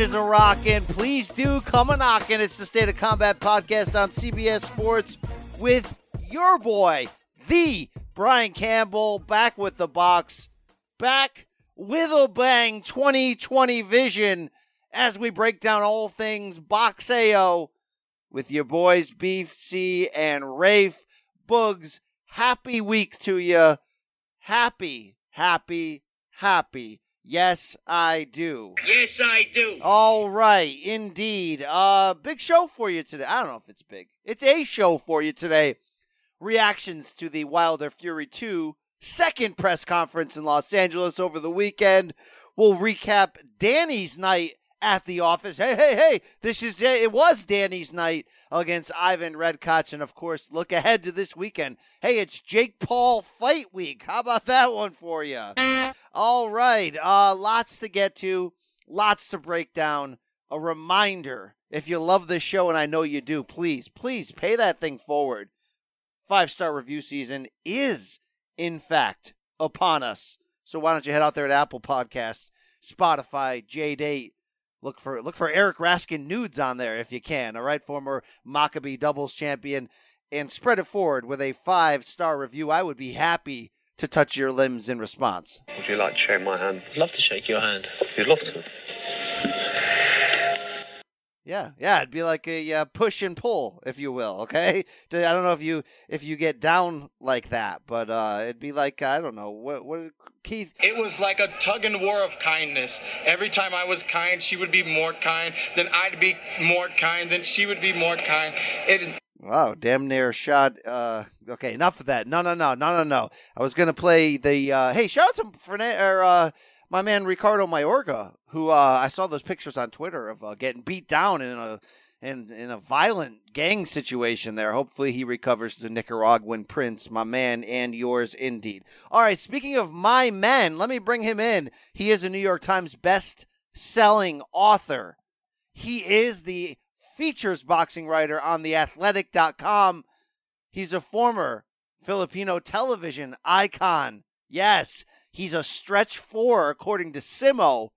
is a rockin'. Please do come a knockin'. It's the State of Combat podcast on CBS Sports with your boy, the Brian Campbell, back with the box, back with a bang 2020 vision as we break down all things Boxeo with your boys Beef C and Rafe Boogs. Happy week to you. Happy, happy, happy. Yes, I do. Yes, I do. All right, indeed. Uh big show for you today. I don't know if it's big. It's a show for you today. Reactions to the Wilder Fury 2 second press conference in Los Angeles over the weekend. We'll recap Danny's night at the office. Hey, hey, hey, this is it was Danny's night against Ivan Redkach and of course, look ahead to this weekend. Hey, it's Jake Paul fight week. How about that one for you? All right, uh lots to get to, lots to break down. A reminder, if you love this show and I know you do, please, please pay that thing forward. Five-star review season is in fact upon us. So why don't you head out there at Apple Podcasts, Spotify, J-Date, Look for look for Eric Raskin nudes on there if you can. All right, former Maccabee doubles champion, and spread it forward with a five star review. I would be happy to touch your limbs in response. Would you like to shake my hand? I'd love to shake your hand. You'd love to. Yeah, yeah, it'd be like a uh, push and pull, if you will. Okay, I don't know if you if you get down like that, but uh, it'd be like I don't know what what Keith. It was like a tug and war of kindness. Every time I was kind, she would be more kind. Then I'd be more kind. Then she would be more kind. It. Wow, damn near shot. Uh, okay, enough of that. No, no, no, no, no, no. I was gonna play the. Uh, hey, shout out to Fernan- or, uh, my man Ricardo Mayorga, who uh, I saw those pictures on Twitter of uh, getting beat down in a in in a violent gang situation there. Hopefully he recovers the Nicaraguan prince, my man, and yours indeed. All right, speaking of my men, let me bring him in. He is a New York Times best selling author. He is the features boxing writer on theathletic.com. He's a former Filipino television icon. Yes, he's a stretch four, according to Simo.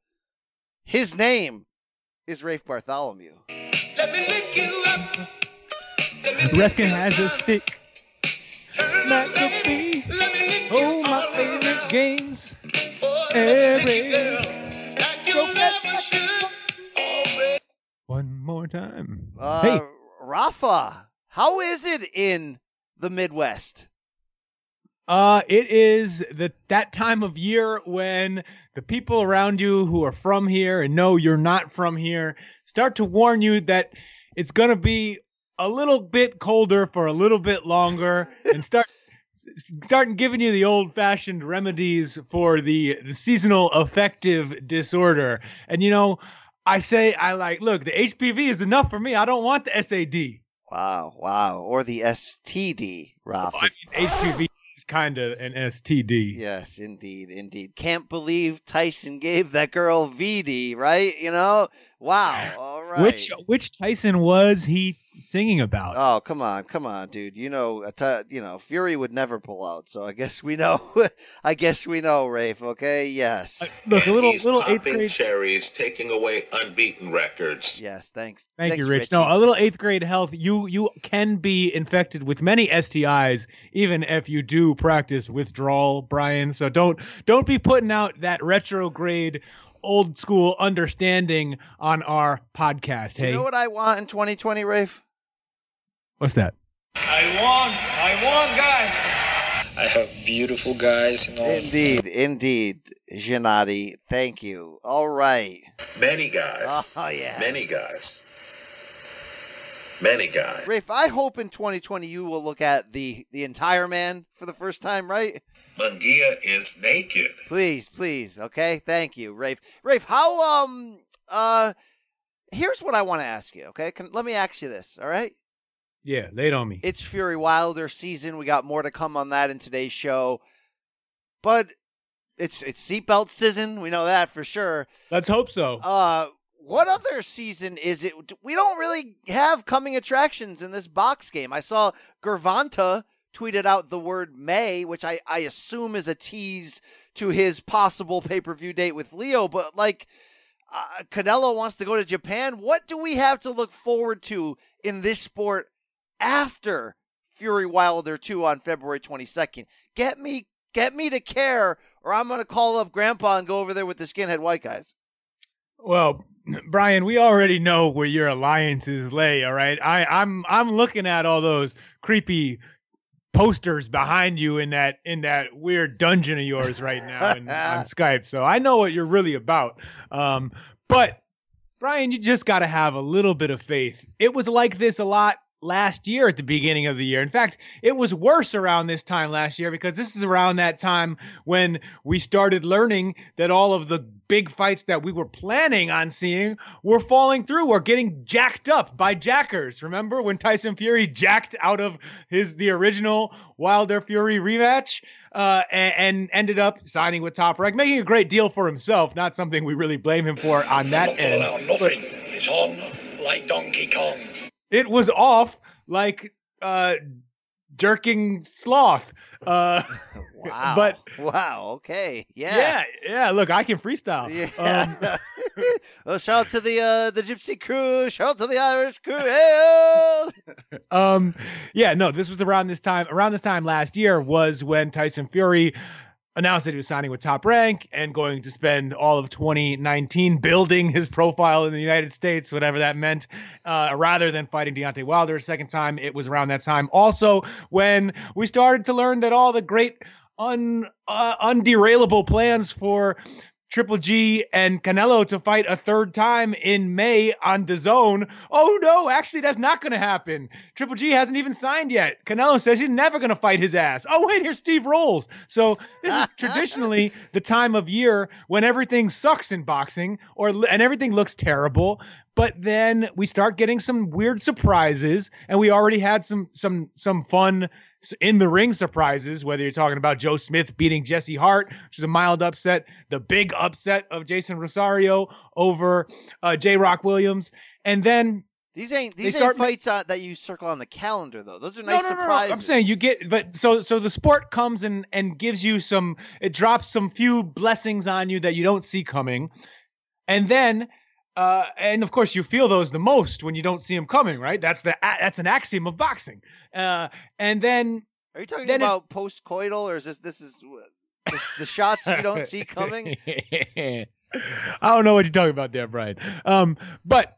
His name is Rafe Bartholomew. Reskin has a stick. McAfee. Oh, my favorite games. Every. One more time. Uh, hey, Rafa, how is it in the Midwest? Uh, it is the that time of year when the people around you who are from here and know you're not from here start to warn you that it's gonna be a little bit colder for a little bit longer and start starting giving you the old fashioned remedies for the, the seasonal affective disorder. And you know, I say I like look, the HPV is enough for me. I don't want the SAD. Wow, wow. Or the STD, Rafa. I mean, HPV kind of an STD. Yes, indeed, indeed. Can't believe Tyson gave that girl VD, right? You know? Wow. All right. Which which Tyson was he singing about? Oh, come on, come on, dude. You know, a t- you know, Fury would never pull out. So I guess we know. I guess we know, Rafe. Okay, yes, Uh, look, a little He's little eighth grade. cherries, taking away unbeaten records. yes. Thanks. Thank Thanks, you, Rich. Richie. No, a little eighth grade health. You you can be infected with many STIs, even if you do practice withdrawal, Brian. So don't don't be putting out that retrograde, old school understanding on our podcast. Hey, you know what I want in 2020, Rafe? what's that? I want, I want, guys. I have beautiful guys, you know. Indeed, indeed, Gennady. Thank you. All right. Many guys. Oh, yeah. Many guys. Many guys. Rafe, I hope in 2020 you will look at the the entire man for the first time, right? Mangia is naked. Please, please. Okay, thank you, Rafe. Rafe, how um uh, here's what I want to ask you. Okay, Can, let me ask you this. All right, Yeah, lay on me. it's Fury Wilder season. We got more to come on that in today's show, but it's it's seatbelt season. We know that for sure. Let's hope so. Uh, what other season is it? We don't really have coming attractions in this box game. I saw Gervonta tweeted out the word May, which I, I assume is a tease to his possible pay per view date with Leo. But like, Uh, Canelo wants to go to Japan. What do we have to look forward to in this sport after Fury Wilder 2 on February 22nd? Get me get me to care or I'm going to call up grandpa and go over there with the skinhead white guys. Well, Brian, we already know where your alliances lay, all right? I I'm I'm looking at all those creepy posters behind you in that in that weird dungeon of yours right now in, on Skype. So I know what you're really about. Um, but Brian, you just got to have a little bit of faith. It was like this a lot last year at the beginning of the year. In fact, it was worse around this time last year because this is around that time when we started learning that all of the big fights that we were planning on seeing were falling through or getting jacked up by jackers. Remember when Tyson Fury jacked out of his the original Wilder Fury rematch uh, and, and ended up signing with Top Rank, making a great deal for himself. Not something we really blame him for on that end. nothing. It's on like Donkey Kong. It was off like uh jerking sloth uh Wow. But- wow, okay. yeah. Yeah. yeah look i can freestyle Yeah. um, well, shout out to the uh, the Gypsy crew. Shout out to the Irish crew. Um yeah no this was around this time around this time last year was when tyson fury announced that he was signing with top rank and going to spend all of 2019 building his profile in the united states whatever that meant uh, rather than fighting Deontay Wilder a second time. It was around that time. Also when we started to learn that all the great un uh, underailable plans for Triple G and Canelo to fight a third time in May on the zone. Oh no, actually that's not going to happen. Triple G hasn't even signed yet. Canelo says he's never going to fight his ass. Oh wait, here's Steve Rolls. So this is traditionally the time of year when everything sucks in boxing or and everything looks terrible. But then we start getting some weird surprises, and we already had some some some fun in the ring surprises, whether you're talking about Joe Smith beating Jesse Hart, which is a mild upset, the big upset of Jeison Rosario over uh, J. Rock Williams, and then These ain't these ain't ma- fights on, that you circle on the calendar though. Those are nice no, no, no, no, surprises. I'm saying you get, but so so the sport comes and and gives you some, it drops some few blessings on you that you don't see coming, and then. Uh, and of course, you feel those the most when you don't see them coming, right? That's the that's an axiom of boxing. Uh, and then Are you talking about post coital or is this this is the, the shots you don't see coming? I don't know what you're talking about there, Brian. Um, but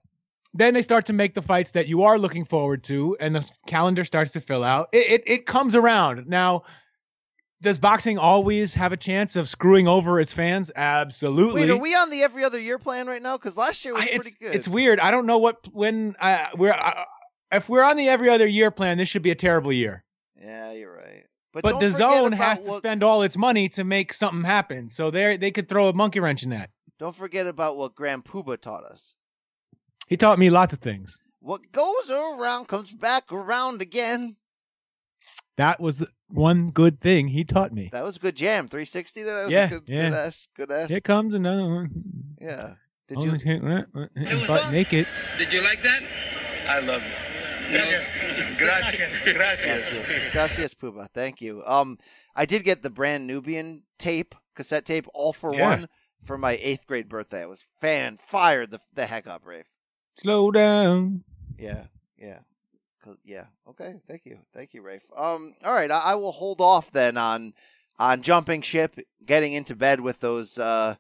then they start to make the fights that you are looking forward to, and the calendar starts to fill out. It it, it comes around now. Does boxing always have a chance of screwing over its fans? Absolutely. Wait, are we on the every other year plan right now? Because last year was I- pretty it's, good. it's weird. I don't know what when uh, we're uh, if we're on the every other year plan, this should be a terrible year. Yeah, you're right. But, But the zone has to what- spend all its money to make something happen. So they they could throw a monkey wrench in that. Don't forget about what Grand Puba taught us. He taught me lots of things. What goes around comes back around again. That was one good thing he taught me. That was a good jam. 360 there. That was Yeah, a good, yeah. good ass. Good ass. Here comes another one. Yeah. Did Only you? take- but make it. Did you like that? I love you. Gracias. Gracias. Gracias, Puba. Thank you. Um, I did get the brand Nubian tape, cassette tape, all for Yeah. one for my eighth grade birthday. I was fan fired the the heck up, Rafe. Slow down. Yeah, yeah, 'Cause- yeah. Okay, thank you, thank you, Rafe. Um, all right, I, I will hold off then on on jumping ship, getting into bed with those uh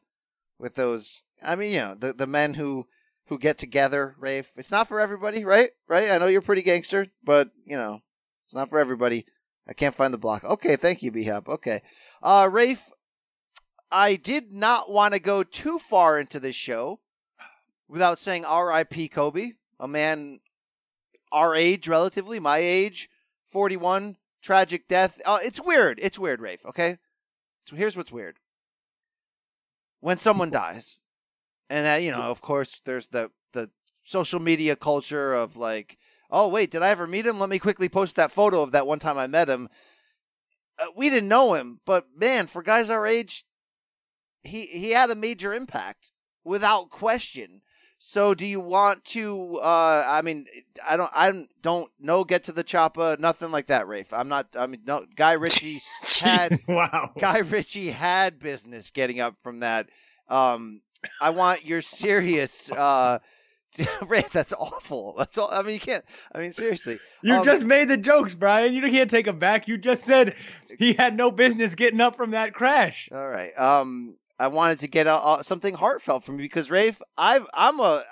with those. I mean, you know, the the men who who get together, Rafe. It's not for everybody, right? Right? I know you're pretty gangster, but you know, it's not for everybody. I can't find the block. Okay, thank you, B. Okay, uh, Rafe. I did not want to go too far into this show without saying R.I.P. Kobe, a man our age, relatively, my age, 41, tragic death. Uh, it's weird. It's weird, Rafe, okay? So here's what's weird. When someone dies, and, uh, you know, of course, there's the, the social media culture of like, oh, wait, did I ever meet him? Let me quickly post that photo of that one time I met him. Uh, we didn't know him, but man, for guys our age, he he had a major impact without question. So do you want to uh I mean I don't I don't know get to the chopper nothing like that Rafe. I'm not I mean no Guy Ritchie had wow. Guy Ritchie had business getting up from that um I want your serious. Uh, Rafe, that's awful. That's all. I mean, you can't. I mean, seriously. You Um, just made the jokes, Brian. You can't take them back. You just said he had no business getting up from that crash. All right. Um, I wanted to get uh, uh, something heartfelt from you because Rafe, I've I'm a,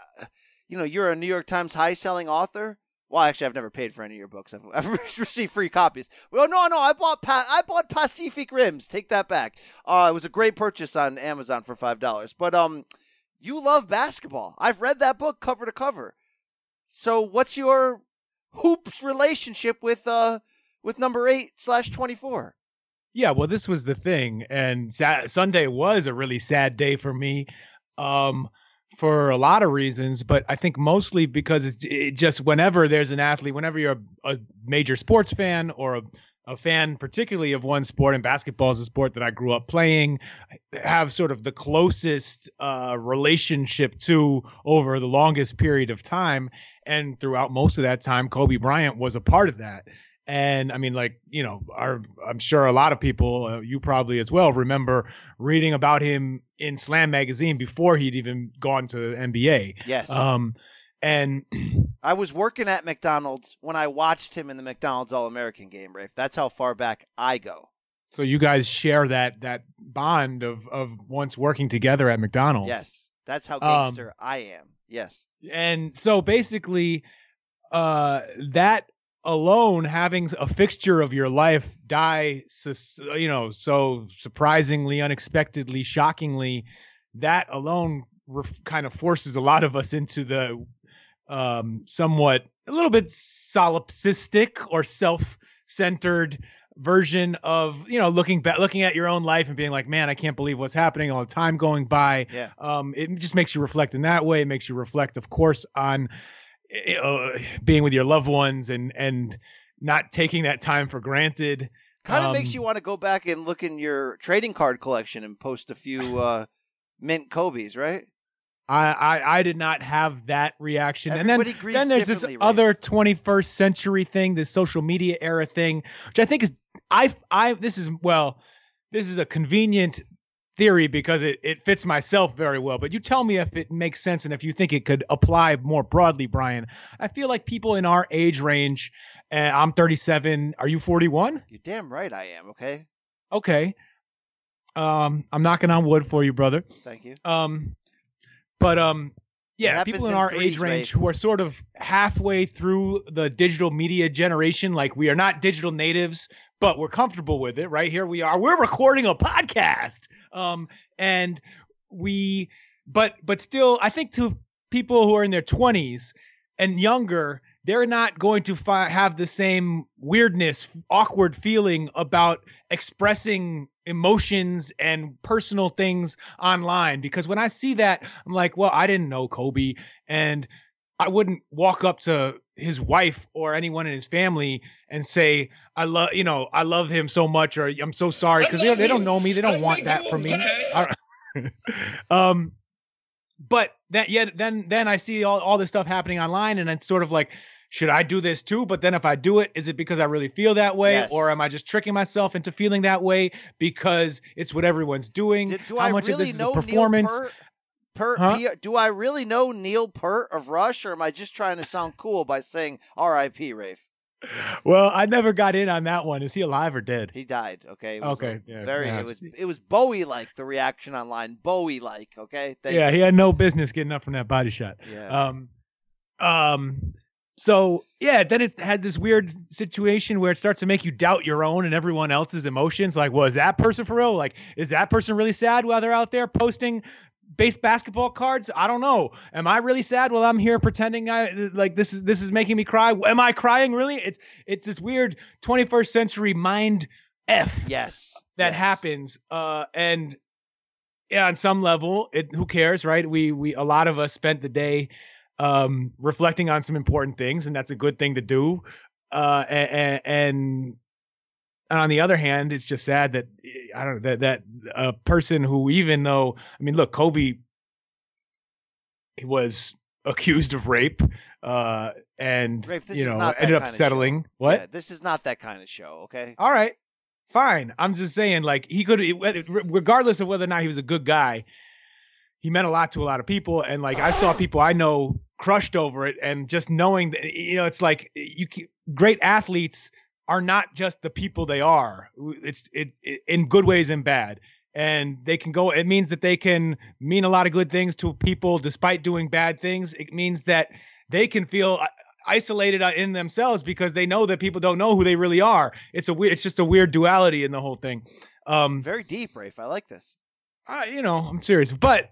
you know, you're a New York Times high selling author. Well, actually, I've never paid for any of your books. I've, I've received free copies. Well, no, no, I bought pa- I bought Pacific Rims. Take that back. Uh, it was a great purchase on Amazon for five dollars. But um, you love basketball. I've read that book cover to cover. So, what's your hoops relationship with uh with number eight slash twenty four? Yeah, well, this was the thing, and sa- Sunday was a really sad day for me, um, for a lot of reasons. But I think mostly because it's it just whenever there's an athlete, whenever you're a, a major sports fan or a, a fan, particularly of one sport, and basketball is a sport that I grew up playing, have sort of the closest uh, relationship to over the longest period of time, and throughout most of that time, Kobe Bryant was a part of that. And I mean, like, you know, our, I'm sure a lot of people, uh, you probably as well, remember reading about him in Slam magazine before he'd even gone to the NBA. Yes. Um, and I was working at McDonald's when I watched him in the McDonald's All American game, Rafe. That's how far back I go. so you guys share that that bond of of once working together at McDonald's. Yes. That's how Um, gangster I am. Yes. and so basically uh that alone having a fixture of your life die you know so surprisingly unexpectedly shockingly that alone ref- kind of forces a lot of us into the um somewhat a little bit solipsistic or self-centered version of you know looking back looking at your own life and being like man i can't believe what's happening all the time going by Yeah. um, it just makes you reflect in that way. It makes you reflect, of course, on uh, being with your loved ones and and not taking that time for granted. Kind of makes Um, you want to go back and look in your trading card collection and post a few uh, mint Kobe's, right? I, I I did not have that reaction, Everybody and then then there's this Rafe. other 21st century thing, this social media era thing, which I think is I I this is well, this is a convenient theory because it, it fits myself very well. But you tell me if it makes sense and if you think it could apply more broadly, Brian. I feel like people in our age range, uh, I'm 37. Are you 41? You're damn right I am, okay? Okay. Um, I'm knocking on wood for you, brother. Thank you. Um, but um, yeah, people in in our threes, age range Rafe. who are sort of halfway through the digital media generation, like we are not digital natives, but we're comfortable with it. Right here, we are. We're recording a podcast, um, and we, but but still, I think to people who are in their 20s and younger, they're not going to fi- have the same weirdness, awkward feeling about expressing emotions and personal things online. Because when I see that, I'm like, well, I didn't know Kobe, and I wouldn't walk up to his wife or anyone in his family and say, I love, you know, I love him so much, or I'm so sorry, because they, they don't know me. They don't want that from me. Um, but that yet then then I see all, all this stuff happening online, and it's sort of like, should I do this too? But then if I do it, is it because I really feel that way, Yes. or am I just tricking myself into feeling that way because it's what everyone's doing? Did, do How I much really of this is a performance? Neil Peart? Peart, Huh? P- do I really know Neil Peart of Rush, or am I just trying to sound cool by saying R.I.P. Rafe? Well, I never got in on that one. Is he alive or dead? He died. Okay. Okay, a yeah, very. yeah. It was. It was Bowie like the reaction online. Bowie like. Okay. Thank yeah, you. he had no business getting up from that body shot. Yeah. Um, um, so yeah, then it had this weird situation where it starts to make you doubt your own and everyone else's emotions. Like, was that person for real? Like, is that person really sad while they're out there posting base basketball cards? I don't know. Am I really sad while I'm here pretending I like this is this is making me cry? Am I crying really? It's it's this weird 21st century mind f yes. that yes. happens uh and yeah on some level it who cares right we we a lot of us spent the day um reflecting on some important things and that's a good thing to do uh and and, and on the other hand it's just sad that eh, i don't know that that a person who even though i mean look kobe he was accused of rape uh and you know ended up kind of show. settling what Yeah, this is not that kind of show. Okay. all right, fine. I'm just saying, like he could, regardless of whether or not he was a good guy, he meant a lot to a lot of people, and like I saw people I know crushed over it, and just knowing that eh, you know, it's like eh, you great athletes are not just the people they are. It's it, it in good ways and bad. And they can go. It means that they can mean a lot of good things to people despite doing bad things. It means that they can feel uh, isolated uh, in themselves because they know that people don't know who they really are. It's a weird. It's just a weird duality in the whole thing. Um, Very deep, Rafe. I like this. I, you know, I'm serious. But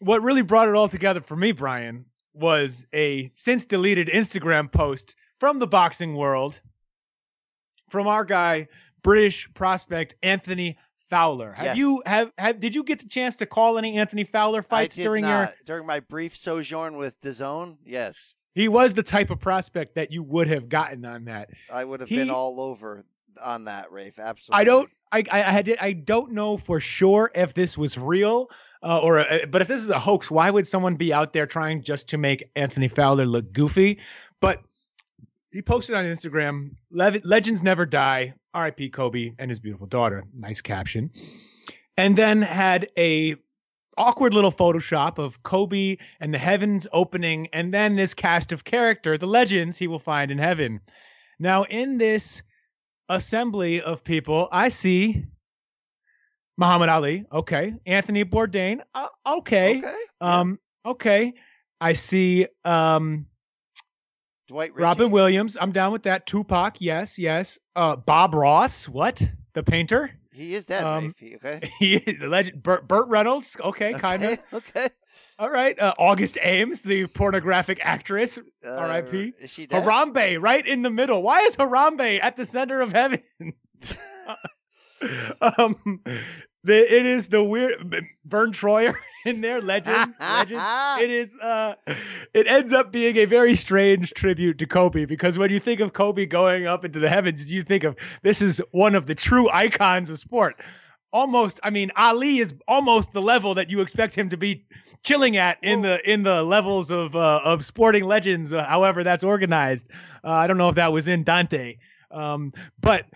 what really brought it all together for me, Brian, was a since deleted Instagram post from the boxing world from our guy, British prospect Anthony Fowler. Have Yes. you have, have did you get the chance to call any Anthony Fowler fights during not. your during my brief sojourn with DAZN? Yes, he was the type of prospect that you would have gotten on that. I would have He- been all over on that, Rafe. Absolutely. I don't I I, I had I don't know for sure if this was real uh, or uh, but if this is a hoax, why would someone be out there trying just to make Anthony Fowler look goofy? But he posted on Instagram, "Legends never die." R.I.P. Kobe and his beautiful daughter. Nice caption. And then had a awkward little Photoshop of Kobe and the heavens opening, and then this cast of character, the legends he will find in heaven. Now, in this assembly of people, I see Muhammad Ali. Okay. Anthony Bourdain. Uh, okay. Okay. Um. Okay. I see. Um. Dwight Ritchie. Robin Williams. I'm down with that. Tupac. Yes. Yes. Uh. Bob Ross. What? The painter. He is dead, um, Rafe. Okay. He the legend. Burt, Burt Reynolds. Okay. Kind of. Okay. okay. All right. Uh, August Ames, the pornographic actress. Uh, R.I.P.. Is she dead? Harambe, right in the middle. Why is Harambe at the center of heaven? um, the, it is the weird Vern Troyer in there, legend, legend. It is. Uh, it ends up being a very strange tribute to Kobe because when you think of Kobe going up into the heavens, you think of this is one of the true icons of sport. Almost, I mean, Ali is almost the level that you expect him to be chilling at in the in the levels of uh, of sporting legends. Uh, however, that's organized. Uh, I don't know if that was in Dante, um, but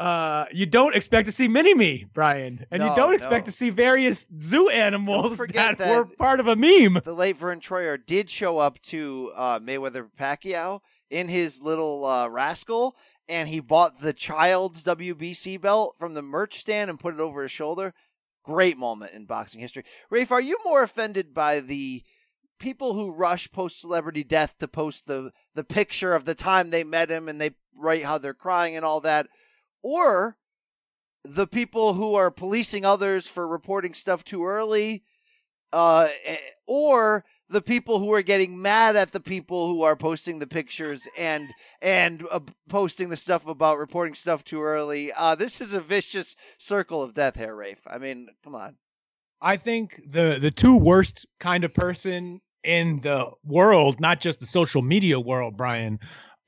uh, you don't expect to see Mini Me, Brian, and you don't expect no. to see various zoo animals forget that, were part of a meme. the late Vern Troyer did show up to uh, Mayweather Pacquiao in his little uh, rascal, and he bought the child's WBC belt from the merch stand and put it over his shoulder. Great moment in boxing history. Rafe, are you more offended by the people who rush post celebrity death to post the the picture of the time they met him and they write how they're crying and all that, or the people who are policing others for reporting stuff too early? uh, or the people who are getting mad at the people who are posting the pictures and and uh, posting the stuff about reporting stuff too early. Uh, this is a vicious circle of death here, Rafe. I mean, come on. I think the the two worst kind of person in the world, not just the social media world, Brian,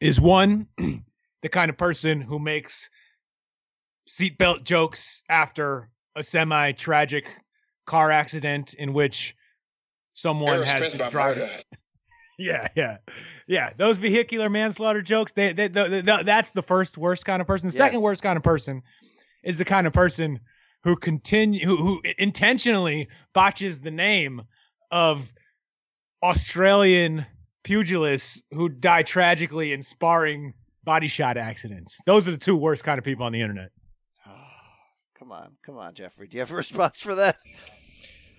is one the kind of person who makes seatbelt jokes after a semi tragic car accident in which someone Errol has Spence been driving. Yeah, yeah, yeah. Those vehicular manslaughter jokes. They, they, they, they- that's the first worst kind of person. The second worst kind of person is the kind of person who continue who, who intentionally botches the name of Australian pugilists who die tragically in sparring body shot accidents. Those are the two worst kind of people on the internet. Come on, come on, Jeffrey. Do you have a response for that?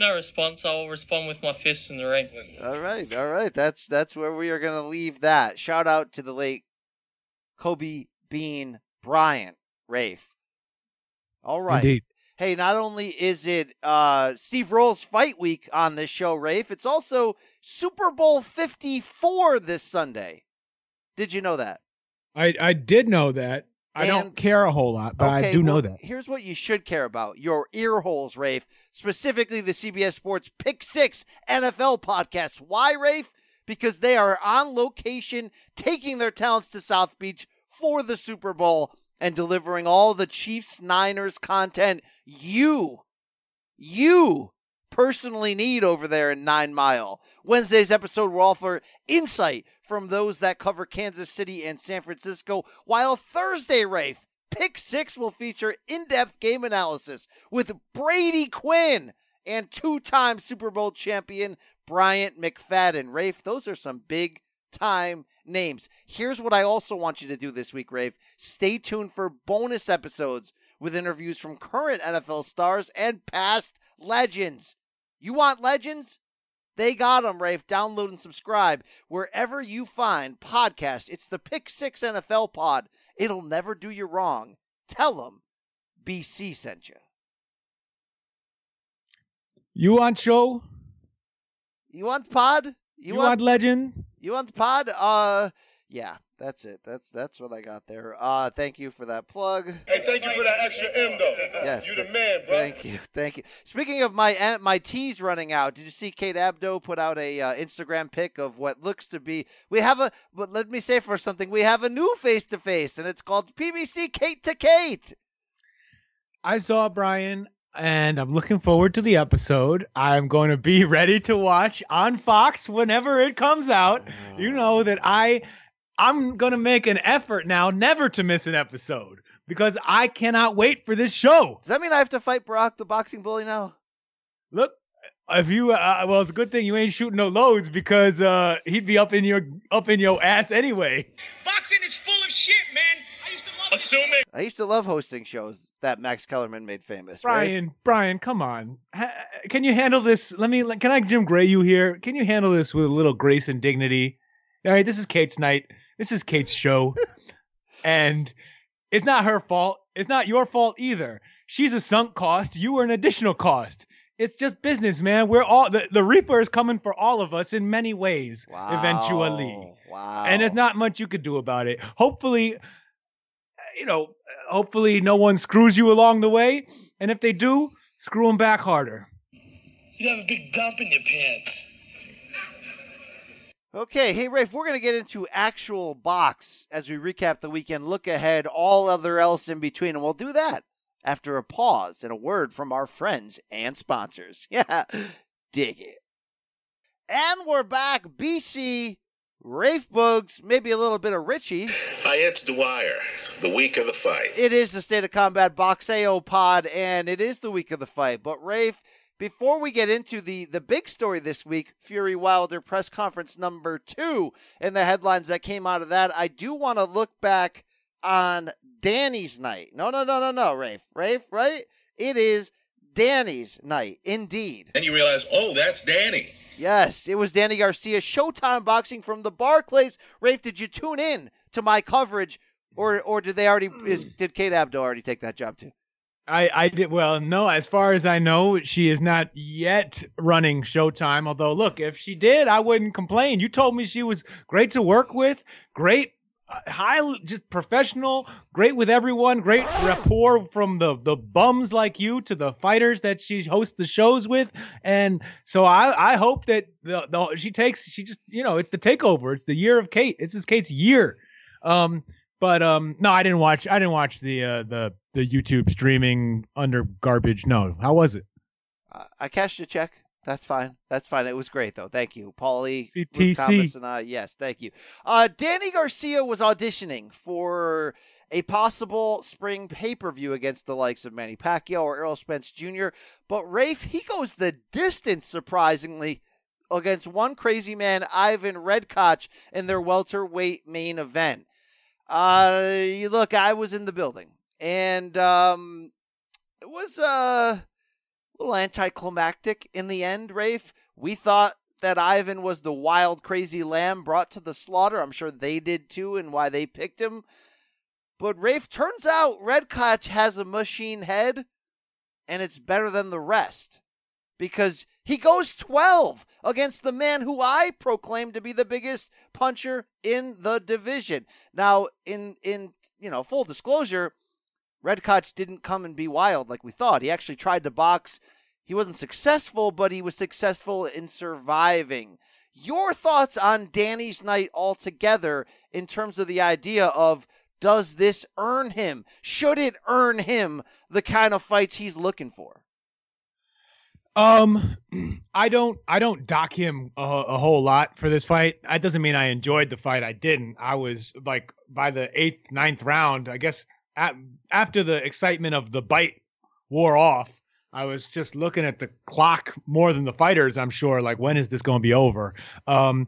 No response. I will respond with my fists in the ring. All right, all right. That's that's where we are going to leave that. Shout out to the late Kobe Bean Bryant, Rafe. All right. Indeed. Hey, not only is it uh, Steve Rolls Fight Week on this show, Rafe, it's also Super Bowl 54 this Sunday. Did you know that? I, I did know that. I And- don't care a whole lot, but I Okay, do know that. Here's what you should care about your ear holes, Rafe, specifically the CBS Sports Pick Six NFL podcast. Why, Rafe? Because they are on location taking their talents to South Beach for the Super Bowl and delivering all the Chiefs Niners content you, you personally need over there in Nine Mile. Wednesday's episode will offer insight from those that cover Kansas City and San Francisco, while Thursday, Rafe, Pick Six will feature in depth game analysis with Brady Quinn and two time Super Bowl champion Bryant McFadden. Rafe, those are some big time names. Here's what I also want you to do this week, Rafe. Stay tuned for bonus episodes with interviews from current NFL stars and past legends. You want legends? They got them, Rafe. Download and subscribe wherever you find podcasts. It's the Pick Six NFL pod. It'll never do you wrong. Tell them BC sent you. You want show? You want pod? You, want, legend? You want pod? Uh, yeah, that's it. That's that's what I got there. Uh, thank you for that plug. Hey, thank you for that extra M though. Yes, you the man, bro. Thank you, thank you. Speaking of my uh, my teas running out, did you see Kate Abdo put out a uh, Instagram pic of what looks to be? We have a, but let me say for something, we have a new face to face, and it's called PBC Kate to Kate. I saw Brian, and I'm looking forward to the episode. I'm going to be ready to watch on Fox whenever it comes out. You know that I I'm going to make an effort now never to miss an episode because I cannot wait for this show. Does that mean I have to fight Brock, the boxing bully, now? Look, if you uh, well, it's a good thing you ain't shooting no loads because uh he'd be up in your up in your ass anyway. Boxing is full of shit, man. I used to love Assuming I used to love hosting shows that Max Kellerman made famous. right? Brian, Brian, come on. Ha- can you handle this? Let me. Can I Jim Gray you here? Can you handle this with a little grace and dignity? All right, this is Kate's night. This is Kate's show, and it's not her fault. It's not your fault either. She's a sunk cost. You were an additional cost. It's just business, man. We're all the, the Reaper is coming for all of us in many ways. Eventually, Wow. and there's not much you could do about it. Hopefully, you know, hopefully no one screws you along the way, and if they do, screw them back harder. You have a big dump in your pants. Okay, hey Rafe, we're gonna get into actual box as we recap the weekend, look ahead, all other else in between, and we'll do that after a pause and a word from our friends and sponsors. Yeah, dig it. And we're back, BC, Rafe Boogs, maybe a little bit of Richie. Hi, it's Dwyer. The week of the fight. It is the State of Combat Boxeo pod, and it is the week of the fight. But Rafe, before we get into the the big story this week, Fury Wilder press conference number two, and the headlines that came out of that, I do want to look back on Danny's night. No, no, no, no, no, Rafe, Rafe, right? It is Danny's night, indeed. And you realize, oh, that's Danny. Yes, it was Danny Garcia, Showtime Boxing from the Barclays. Rafe, did you tune in to my coverage, or or did they already? Is, hmm. did Kate Abdo already take that job too? I, I did well. No, as far as I know, she is not yet running Showtime. Although, look, if she did, I wouldn't complain. You told me she was great to work with, great, uh, high, just professional, great with everyone, great rapport from the the bums like you to the fighters that she hosts the shows with, and so I I hope that the, the she takes she just you know it's the takeover. It's the year of Kate. This is Kate's year. Um, but um, no, I didn't watch. I didn't watch the uh, the the YouTube streaming under garbage. No, how was it? Uh, I cashed a check. That's fine. That's fine. It was great though. Thank you, Paulie, Luke. Thomas, and I. Yes, thank you. Uh, Danny Garcia was auditioning for a possible spring pay per view against the likes of Manny Pacquiao or Errol Spence Jr. But Rafe, he goes the distance surprisingly against one crazy man, Ivan Redkach, in their welterweight main event. Uh, you look, I was in the building, and um, it was uh a little anticlimactic in the end, Rafe. We thought that Ivan was the wild, crazy lamb brought to the slaughter. I'm sure they did too, and why they picked him. But Rafe, turns out Redkach has a machine head, and it's better than the rest because he goes 12 against the man who I proclaim to be the biggest puncher in the division. Now, in in you know full disclosure, Redkach didn't come and be wild like we thought. He actually tried to box. He wasn't successful, but he was successful in surviving. Your thoughts on Danny's night altogether in terms of the idea of does this earn him? Should it earn him the kind of fights he's looking for? Um, I don't, I don't dock him a, a whole lot for this fight. That doesn't mean I enjoyed the fight. I didn't. I was like by the eighth, ninth round, I guess. At, after the excitement of the bite wore off, I was just looking at the clock more than the fighters. I'm sure. Like, when is this going to be over? Um,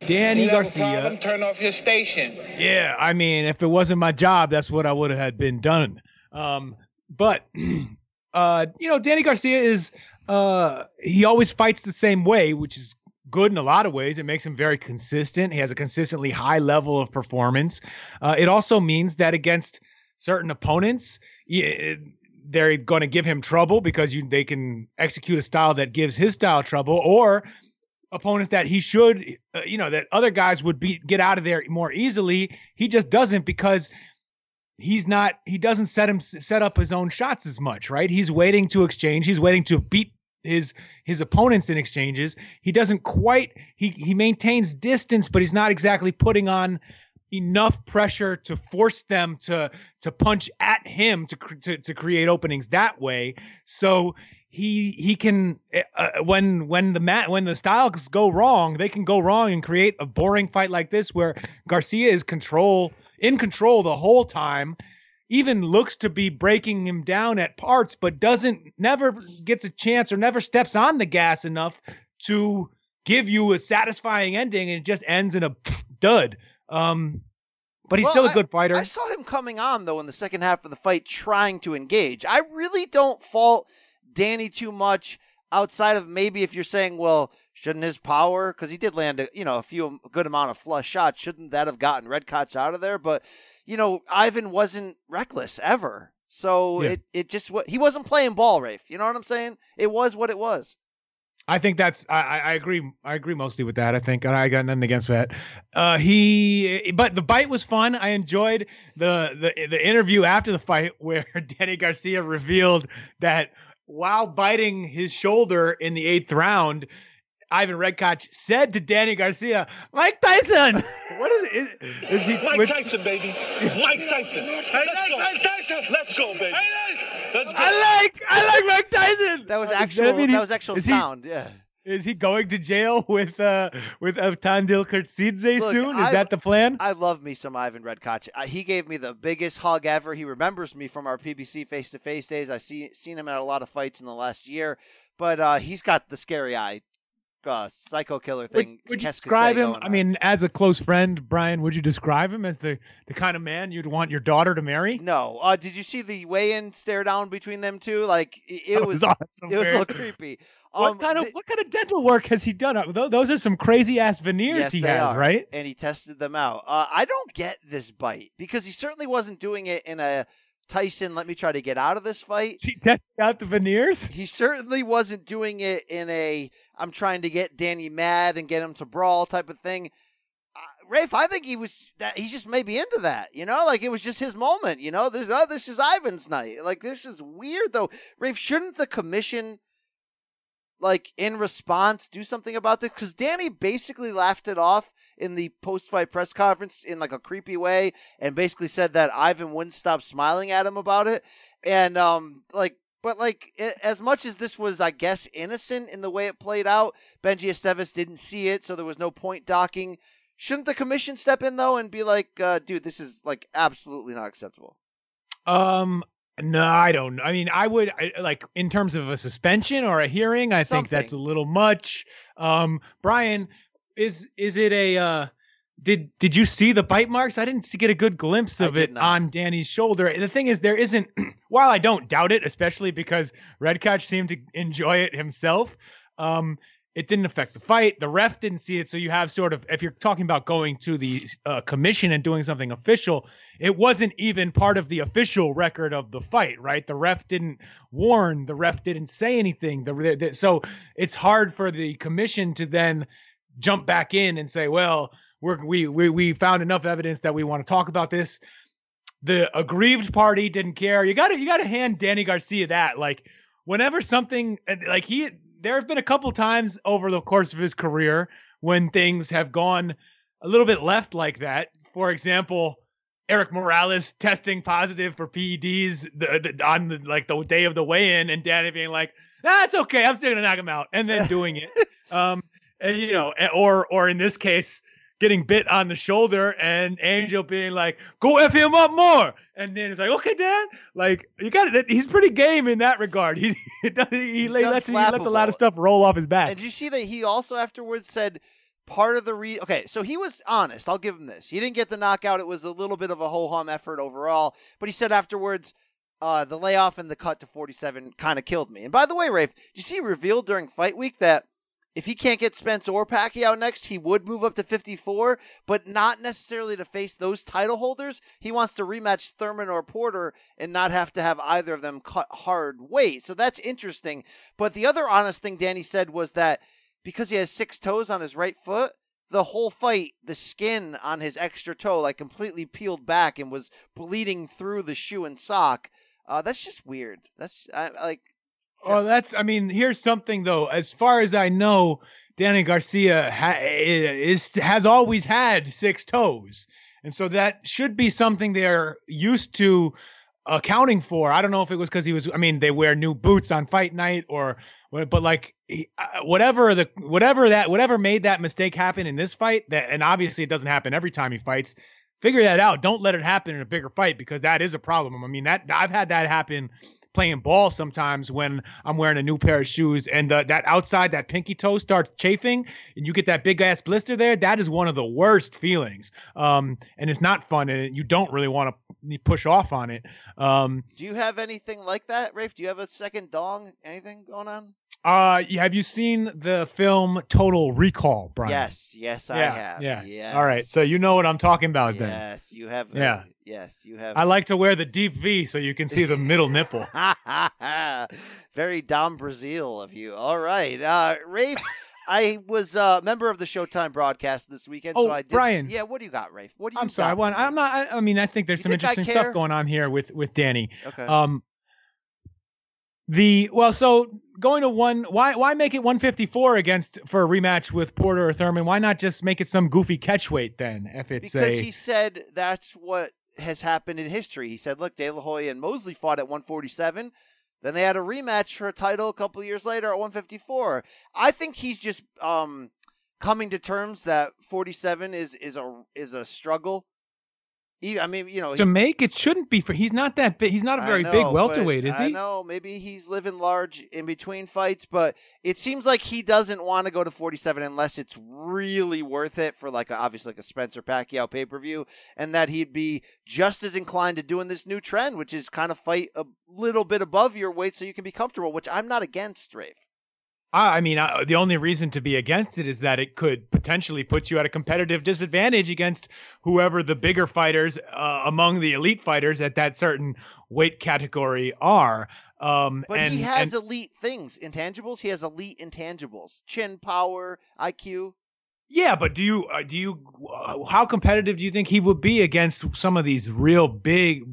Danny Garcia. problem? Turn off your station. Yeah, I mean, if it wasn't my job, that's what I would have had been done. Um, but uh, you know, Danny Garcia is uh he always fights the same way, which is good in a lot of ways. It makes him very consistent. He has a consistently high level of performance. Uh, it also means that against certain opponents, y- they're going to give him trouble because you they can execute a style that gives his style trouble, or opponents that he should, uh, you know, that other guys would be get out of there more easily. He just doesn't because he's not. He doesn't set him set up his own shots as much, right? He's waiting to exchange. He's waiting to beat his his opponents in exchanges. He doesn't quite. He he maintains distance, but he's not exactly putting on enough pressure to force them to to punch at him to to, to create openings that way. So he he can uh, when when the mat when the styles go wrong, they can go wrong and create a boring fight like this where Garcia is control in control the whole time. Even looks to be breaking him down at parts, but doesn't never gets a chance or never steps on the gas enough to give you a satisfying ending and it just ends in a dud. Um, but he's Well, still a good fighter. I saw him coming on though in the second half of the fight, trying to engage. I really don't fault Danny too much. Outside of maybe if you're saying, well, shouldn't his power, because he did land a you know a few a good amount of flush shots, shouldn't that have gotten Redkach out of there? But you know, Ivan wasn't reckless ever, so Yeah. it it just he wasn't playing ball, Rafe. You know what I'm saying? It was what it was. I think that's I, I I agree I agree mostly with that. I think and I got nothing against that. Uh, he but the bite was fun. I enjoyed the the the interview after the fight where Danny Garcia revealed that while biting his shoulder in the eighth round, Ivan Redkach said to Danny Garcia, "Mike Tyson." what is it? Is, is he? Mike with- Tyson, baby. Mike Tyson. Hey, let's. Mike Tyson. Let's go, baby. Let's go. I like I like Mike Tyson. That was actual. I mean, that was actual is he- sound. yeah. Is he going to jail with uh with Avtandil Khurtsidze Look, soon? Is I- that the plan? I love me some Ivan Redkach. Uh, he gave me the biggest hug ever. He remembers me from our PBC face to face days. I see seen him at a lot of fights in the last year, but uh, he's got the scary eye, uh, psycho killer thing. would you describe him? I mean, as a close friend, Brian, would you describe him as the the kind of man you'd want your daughter to marry? no. Uh, did you see the weigh-in stare down between them two? Like it, it That was, awesome, it was a little creepy. What Um, kind of th- what kind of dental work has he done? Uh, Those are some crazy ass veneers Yes, he has, are. right? and he tested them out. Uh, I don't get this bite because he certainly wasn't doing it in a Tyson. Let me try to get out of this fight. He testing out the veneers? He certainly wasn't doing it in a I'm trying to get Danny mad and get him to brawl type of thing. Uh, Rafe, I think he was that he's just maybe into that, you know, like it was just his moment, you know. This oh, this is Ivan's night. Like this is weird though. Rafe, shouldn't the commission like in response do something about this? Because danny basically laughed it off in the post-fight press conference in like a creepy way and basically said that ivan wouldn't stop smiling at him about it. And um like but like i as much as this was i guess innocent in the way it played out benji esteves didn't see it so there was no point docking. Shouldn't the commission step in though and be like uh, dude this is like absolutely not acceptable? Um, no, I don't. know. I mean, I would I, like in terms of a suspension or a hearing. I think that's a little much. Um, Brian, is is it a? uh did did you see the bite marks? I didn't see, get a good glimpse of it not. on Danny's shoulder. The thing is, there isn't. While I don't doubt it, especially because Redkach seemed to enjoy it himself, um, it didn't affect the fight. The ref didn't see it, so you have sort of. If you're talking about going to the uh, commission and doing something official, it wasn't even part of the official record of the fight, right? The ref didn't warn, the ref didn't say anything. The, the so it's hard for the commission to then jump back in and say, well, we're, we we we found enough evidence that we want to talk about this. The aggrieved party didn't care. You got to you got to hand Danny Garcia that. Like whenever something like he there have been a couple times over the course of his career when things have gone a little bit left like that. For example, Erik Morales testing positive for PEDs the, the, on the like the day of the weigh-in, and Danny being like, "Ah, it's okay, I'm still gonna knock him out," and then doing it. um, and, you know, or or in this case, getting bit on the shoulder and Angel being like, "Go f him up more," and then it's like, "Okay, Dan." Like you got it. He's pretty game in that regard. He he, he, lets he lets a lot of stuff roll off his back. And did you see that he also afterwards said part of the re okay, so he was honest. I'll give him this. He didn't get the knockout. It was a little bit of a ho hum effort overall. But he said afterwards, uh, the layoff and the cut to 47 kind of killed me. And by the way, Rafe, did you see revealed during fight week that if he can't get Spence or Pacquiao next, he would move up to 54, but not necessarily to face those title holders. He wants to rematch Thurman or Porter and not have to have either of them cut hard weight. So that's interesting. But the other honest thing Danny said was that because he has six toes on his right foot, the whole fight, the skin on his extra toe, like completely peeled back and was bleeding through the shoe and sock. Uh, that's just weird. That's I, like Oh, that's. I mean, here's something though. As far as I know, Danny Garcia ha- is has always had six toes, and so that should be something they're used to accounting for. I don't know if it was because he was. I mean, they wear new boots on fight night, or but like uh, whatever the whatever that whatever made that mistake happen in this fight. That and obviously it doesn't happen every time he fights. Figure that out. Don't let it happen in a bigger fight because that is a problem. I mean that I've had that happen playing ball sometimes when I'm wearing a new pair of shoes and the, that outside that pinky toe starts chafing and you get that big ass blister there. That is one of the worst feelings. Um, and it's not fun and you don't really want to push off on it. Um, Do you have anything like that, Rafe? Do you have a second dong? Anything going on? uh, have you seen the film Total Recall, Brian? Yes, yes, I Yeah, have. yeah. Yes. All right, so you know what I'm talking about then. Yes, you have. uh, Yeah. Yes, you have. I like to wear the deep V so you can see the middle nipple. Very Dom Brazil of you. All right, uh, Rafe. I was a member of the Showtime broadcast this weekend, Oh, so I did. Brian. Yeah, what do you got, Rafe? What do you? I'm sorry. I want, I'm not. I, I mean, I think there's You some think interesting stuff going on here with with Danny. Okay. Um, the well, so going to one. Why why make it 154 against for a rematch with Porter or Thurman? Why not just make it some goofy catch weight then? If it's because a he said that's what has happened in history. He said, look, De La Hoya and Mosley fought at 147. Then they had a rematch for a title a couple years later at 154. I think he's just um, coming to terms that 47 is is a is a struggle. I mean, you know, to make it shouldn't be for. He's not that big. He's not a very know, big welterweight, is I he? know. Maybe he's living large in between fights, but it seems like he doesn't want to go to 47 unless it's really worth it for like a, obviously like a Spencer Pacquiao pay per view, and that he'd be just as inclined to doing this new trend, which is kind of fight a little bit above your weight so you can be comfortable, which I'm not against, Rafe. I I mean, I, the only reason to be against it is that it could potentially put you at a competitive disadvantage against whoever the bigger fighters uh, among the elite fighters at that certain weight category are. Um, But and, he has and- elite things, intangibles. He has elite intangibles, chin power, IQ. Yeah, but do you uh, do you uh, how competitive do you think he would be against some of these real big,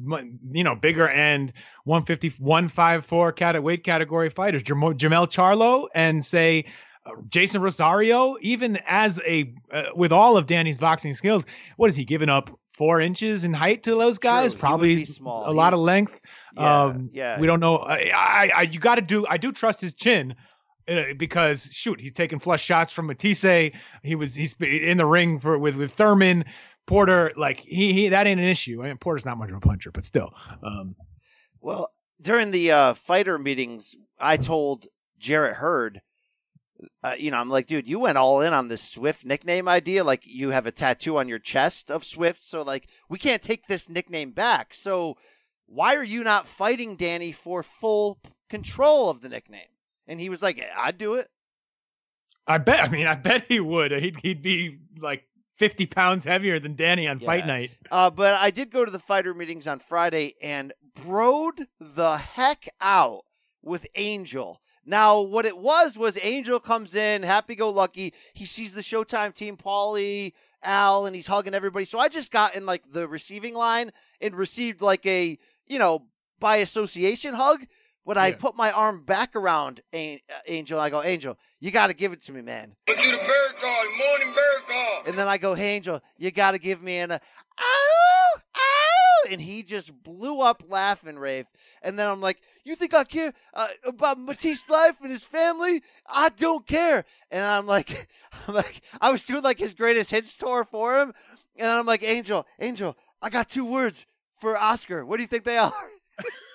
you know, bigger end 150, 154 cat weight category fighters, Jermell Charlo and say. uh, Jeison Rosario, even as a uh, with all of Danny's boxing skills, what is he giving up four inches in height to those guys? he would Probably small. a lot of length. Yeah, um, yeah. We don't know. I, I, I you got to do. I do trust his chin. Uh, Because shoot, he's taking flush shots from Matthysse. He was he's in the ring for with with Thurman, Porter. Like he, he that ain't an issue. I mean, Porter's not much of a puncher, but still. Um, Well, during the uh, fighter meetings, I told Jarrett Hurd, uh, you know, I'm like, dude, you went all in on this Swift nickname idea. Like, you have a tattoo on your chest of Swift. So, like, we can't take this nickname back. So, why are you not fighting Danny for full control of the nickname? And he was like, I'd do it. I bet. I mean, I bet he would. He'd he'd be like fifty pounds heavier than Danny on fight night. Uh, but I did go to the fighter meetings on Friday and broed the heck out with Angel. Now, what it was was Angel comes in, happy go lucky. He sees the Showtime team, Paulie, Al, and he's hugging everybody. So I just got in like the receiving line and received like a, you know, by association hug. But I put my arm back around Angel I go, Angel, you got to give it to me, man. Let's do the bird call, morning bird call. And then I go, hey, Angel, you got to give me an, uh, ow, ow. and he just blew up laughing, Rafe. And then I'm like, you think I care uh, about Matthysse's life and his family? I don't care. And I'm like, I'm like, I was doing like his greatest hits tour for him, and I'm like, Angel, Angel, I got two words for Oscar. What do you think they are?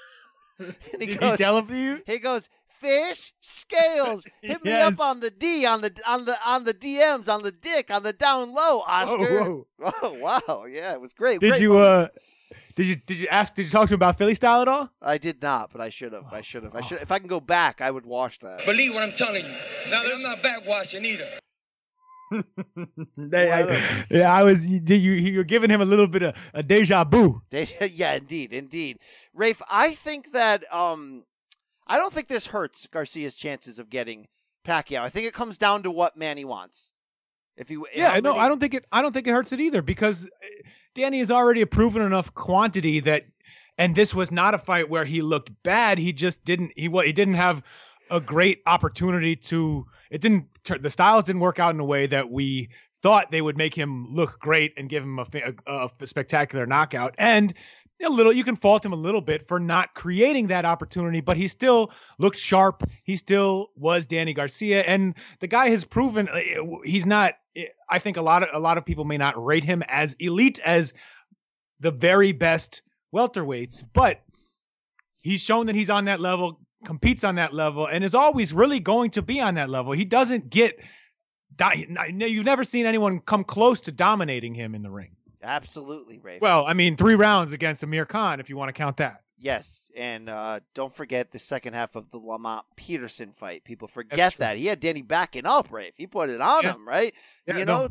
and he Did goes, he tell him to you? he goes, fish, scales. Hit me Yes. up on the D, on the on the on the DMs, on the dick, on the down low, Oscar. whoa. Oh wow, yeah, it was great. Did Great you uh did you did you ask did you talk to him about Philly style at all? I did not, but I should have. I should have. I should. If I can go back, I would watch that. Believe what I'm telling you. Now, I'm not backwashing either. They- I- yeah, I was. You, you you were giving him a little bit of a deja vu. They, yeah, indeed, indeed. Rafe, I think that um, I don't think this hurts Garcia's chances of getting Pacquiao. I think it comes down to what Manny wants. If he, Yeah, how no, many- I don't think it. I don't think it hurts it either because uh, Danny is already a proven enough quantity that, and this was not a fight where he looked bad. He just didn't. He what he didn't have a great opportunity to. It didn't. The styles didn't work out in a way that we thought they would make him look great and give him a, a, a spectacular knockout. And a little, you can fault him a little bit for not creating that opportunity, but he still looked sharp. He still was Danny Garcia, and the guy has proven uh, he's not. I think a lot of a lot of people may not rate him as elite as the very best welterweights, but he's shown that he's on that level, competes on that level, and is always really going to be on that level. He doesn't get. You've never seen anyone come close to dominating him in the ring. absolutely, Rafe. Well, I mean, three rounds against Amir Khan, if you want to count that. Yes, and uh, don't forget the second half of the Lamont Peterson fight. People forget that he had Danny backing up, Rafe. He put it on Yeah. him, right? Yeah, you no. know,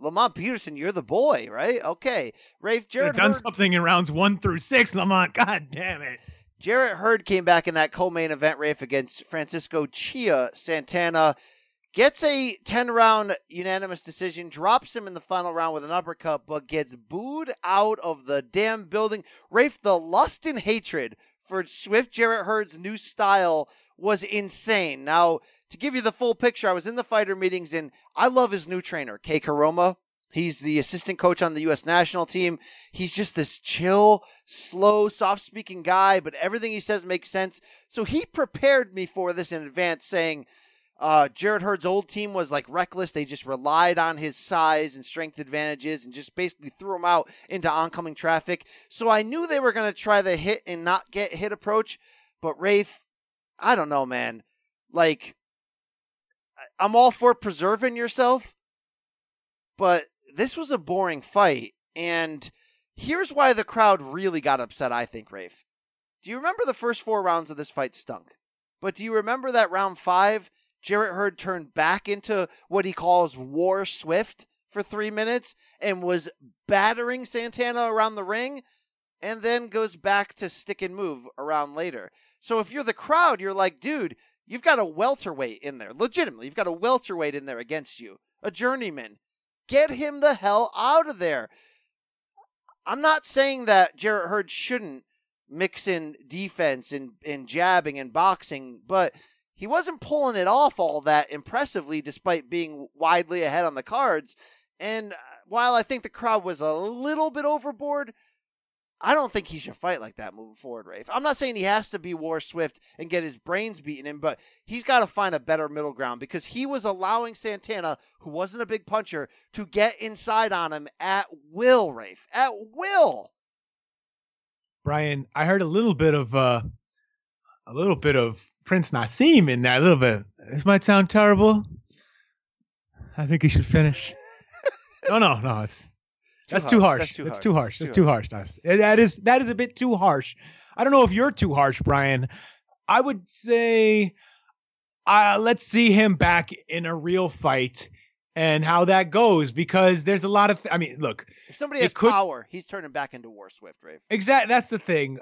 Lamont Peterson, you're the boy, right? Okay, Rafe. Jarrett have done Hurd, something in rounds one through six, Lamont. God damn it. Jarrett Hurd came back in that co-main event, Rafe, against Francisco Chia Santana. Gets a 10 round unanimous decision, drops him in the final round with an uppercut, but gets booed out of the damn building. Rafe, the lust and hatred for Swift Jarrett Hurd's new style was insane. Now, to give you the full picture, I was in the fighter meetings and I love his new trainer, Kay Koroma. He's the assistant coach on the U.S. national team. He's just this chill, slow, soft speaking guy, but everything he says makes sense. So he prepared me for this in advance, saying, uh, Jarrett Hurd's old team was like reckless. They just relied on his size and strength advantages and just basically threw him out into oncoming traffic. So I knew they were going to try the hit and not get hit approach. But Rafe, I don't know, man. Like, I'm all for preserving yourself, but this was a boring fight. And here's why the crowd really got upset, I think, Rafe. Do you remember the first four rounds of this fight stunk? But do you remember that round five, Jarrett Hurd turned back into what he calls War Swift for three minutes and was battering Santana around the ring and then goes back to stick and move around later. So if you're the crowd, you're like, dude, you've got a welterweight in there. Legitimately, you've got a welterweight in there against you, a journeyman. Get him the hell out of there. I'm not saying that Jarrett Hurd shouldn't mix in defense and, and jabbing and boxing, but he wasn't pulling it off all that impressively despite being widely ahead on the cards. And uh, while I think the crowd was a little bit overboard, I don't think he should fight like that moving forward, Rafe. I'm not saying he has to be War Swift and get his brains beaten in, but he's got to find a better middle ground because he was allowing Santana, who wasn't a big puncher, to get inside on him at will, Rafe. At will. Brian, I heard a little bit of uh a little bit of Prince Naseem in that. A little bit. This might sound terrible. I think he should finish. no, no, no. It's that's too harsh. That's too That's harsh. too That's harsh. too That's too harsh. That's that is that is a bit too harsh. I don't know if you're too harsh, Brian. I would say, uh, let's see him back in a real fight and how that goes because there's a lot of. I mean, look, If somebody has could- power, he's turning back into War Swift, Rafe. Exactly. That's the thing.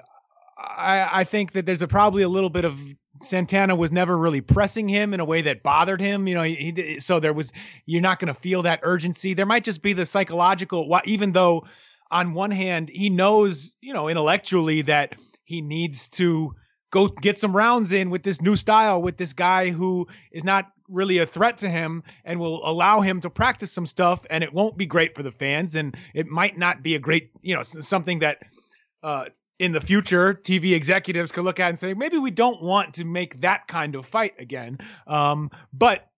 I I think that there's a probably a little bit of Santana was never really pressing him in a way that bothered him. You know, he, he so there was you're not going to feel that urgency. There might just be the psychological. Even though, on one hand, he knows you know intellectually that he needs to go get some rounds in with this new style with this guy who is not really a threat to him and will allow him to practice some stuff and it won't be great for the fans and it might not be a great you know something that uh, in the future, TV executives could look at and say, maybe we don't want to make that kind of fight again. Um, but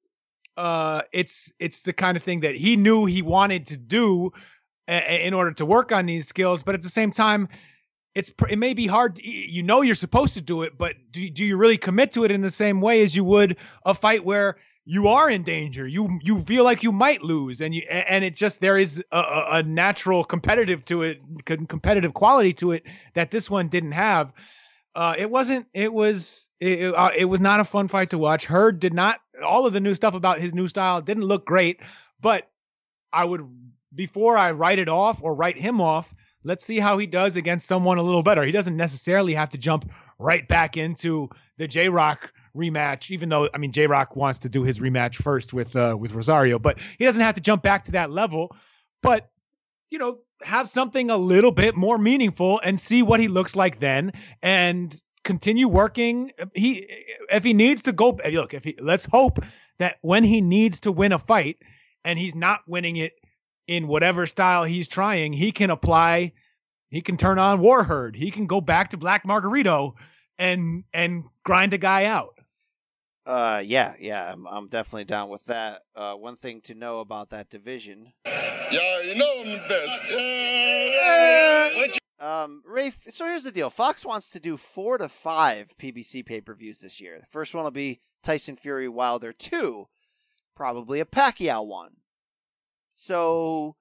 uh, it's it's the kind of thing that he knew he wanted to do a- in order to work on these skills. But at the same time, it's it may be hard. To, you know you're supposed to do it, but do do you really commit to it in the same way as you would a fight where you are in danger. You you feel like you might lose, and you and it just there is a, a natural competitive to it, competitive quality to it that this one didn't have. Uh, it wasn't. It was. It, uh, it was not a fun fight to watch. Hurd did not. All of the new stuff about his new style didn't look great, but I would before I write it off or write him off. Let's see how he does against someone a little better. He doesn't necessarily have to jump right back into the J Rock rematch, even though I mean J Rock wants to do his rematch first with uh, with Rosario, but he doesn't have to jump back to that level. But you know, have something a little bit more meaningful and see what he looks like then, and continue working. He if he needs to go look if he let's hope that when he needs to win a fight and he's not winning it in whatever style he's trying, he can apply. He can turn on Warherd. He can go back to Black Margarito and and grind a guy out. Uh, yeah, yeah, I'm, I'm definitely down with that. Uh, one thing to know about that division. Y'all, you know I'm the best. Yeah, yeah. Um, Rafe, so here's the deal. Fox wants to do four to five PBC pay per views this year. The first one will be Tyson Fury Wilder 2, probably a Pacquiao one. So,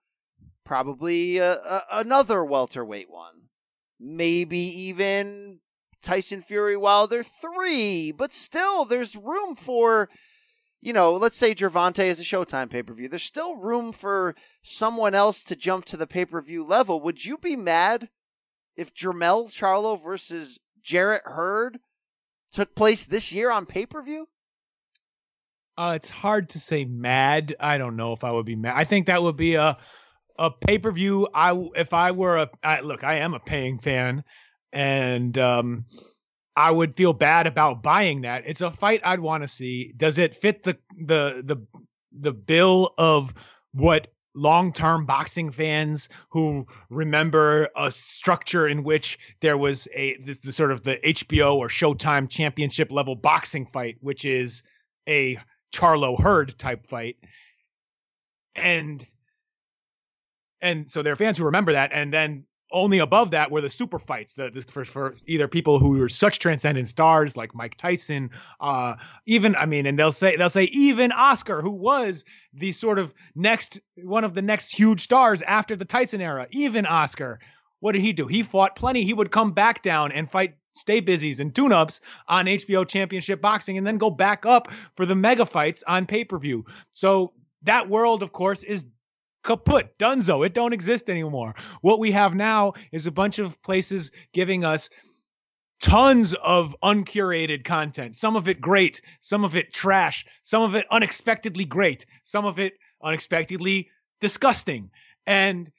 probably a, a, another welterweight one. Maybe even Tyson Fury Wilder 3, but still, there's room for, you know, let's say Gervonta is a Showtime pay per view. There's still room for someone else to jump to the pay per view level. Would you be mad if Jermell Charlo versus Jarrett Hurd took place this year on pay per view? Uh, it's hard to say mad. I don't know if I would be mad. I think that would be a a pay per view. I if I were a I, look, I am a paying fan, and um, I would feel bad about buying that. It's a fight I'd want to see. Does it fit the the the the bill of what long-term boxing fans who remember a structure in which there was a this the sort of the HBO or Showtime championship level boxing fight, which is a Charlo Hurd type fight. And and so there are fans who remember that, and then only above that were the super fights the, the for, for either people who were such transcendent stars like Mike Tyson, uh, even I mean, and they'll say they'll say even Oscar, who was the sort of next one of the next huge stars after the Tyson era, even Oscar. What did he do? He fought plenty. He would come back down and fight stay busies and tune ups on HBO Championship Boxing and then go back up for the mega fights on pay per view. So that world, of course, is kaput, dunzo. It don't exist anymore. What we have now is a bunch of places giving us tons of uncurated content. Some of it great, some of it trash, some of it unexpectedly great, some of it unexpectedly disgusting. And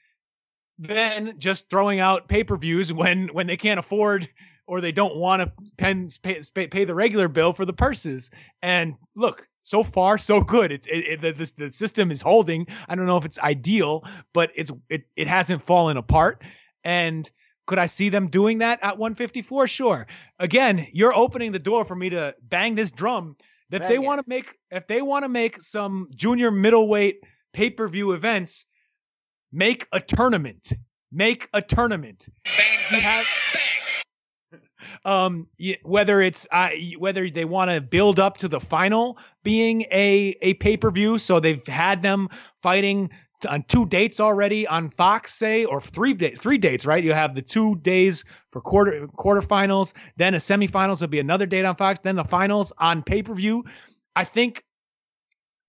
then just throwing out pay-per-views when when they can't afford or they don't want to pay, pay, pay the regular bill for the purses. And look, so far so good. It's it, it, the, the system is holding. I don't know if it's ideal, but it's it it hasn't fallen apart. And could I see them doing that at 154? Sure. Again, you're opening the door for me to bang this drum. That if they want to make if they want to make some junior middleweight pay per view events, make a tournament. Make a tournament. You have, um whether it's uh, whether they want to build up to the final being a a pay-per-view so they've had them fighting on two dates already on Fox say or three three dates right? You have the two days for quarter quarterfinals then a semifinals will be another date on Fox then the finals on pay-per-view. I think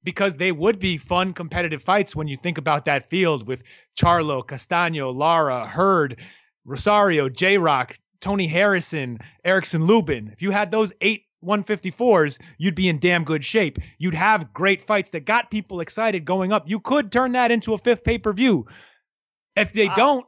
because they would be fun competitive fights when you think about that field with Charlo, Castaño, Lara, Hurd, Rosario, J Rock, Tony Harrison, Erickson Lubin. If you had those eight 154s, you'd be in damn good shape. You'd have great fights that got people excited going up. You could turn that into a fifth pay per view. If they uh, don't,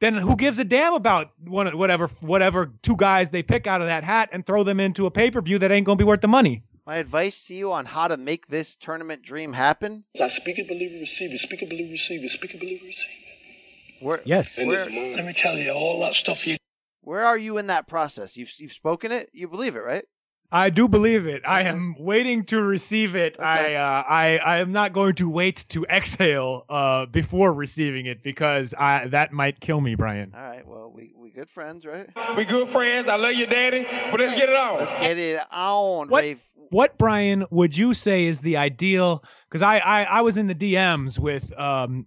then who gives a damn about one whatever whatever two guys they pick out of that hat and throw them into a pay per view that ain't gonna be worth the money. My advice to you on how to make this tournament dream happen. I speak it, believe it, receive it. Speak it, believe it, receive it. Speak it, believe it, receive it. Where, yes. In this. Let me tell you, all that stuff you Where are you in that process? You've you've spoken it. You believe it, right? I do believe it. I am waiting to receive it. Okay. I, uh, I I am not going to wait to exhale uh, before receiving it because I that might kill me, Brian. All right. Well, we we good friends, right? We good friends. I love you, daddy. But let's get it on. Let's get it on, What- Rafe. What Brian would you say is the ideal? Because I, I I was in the DMs with um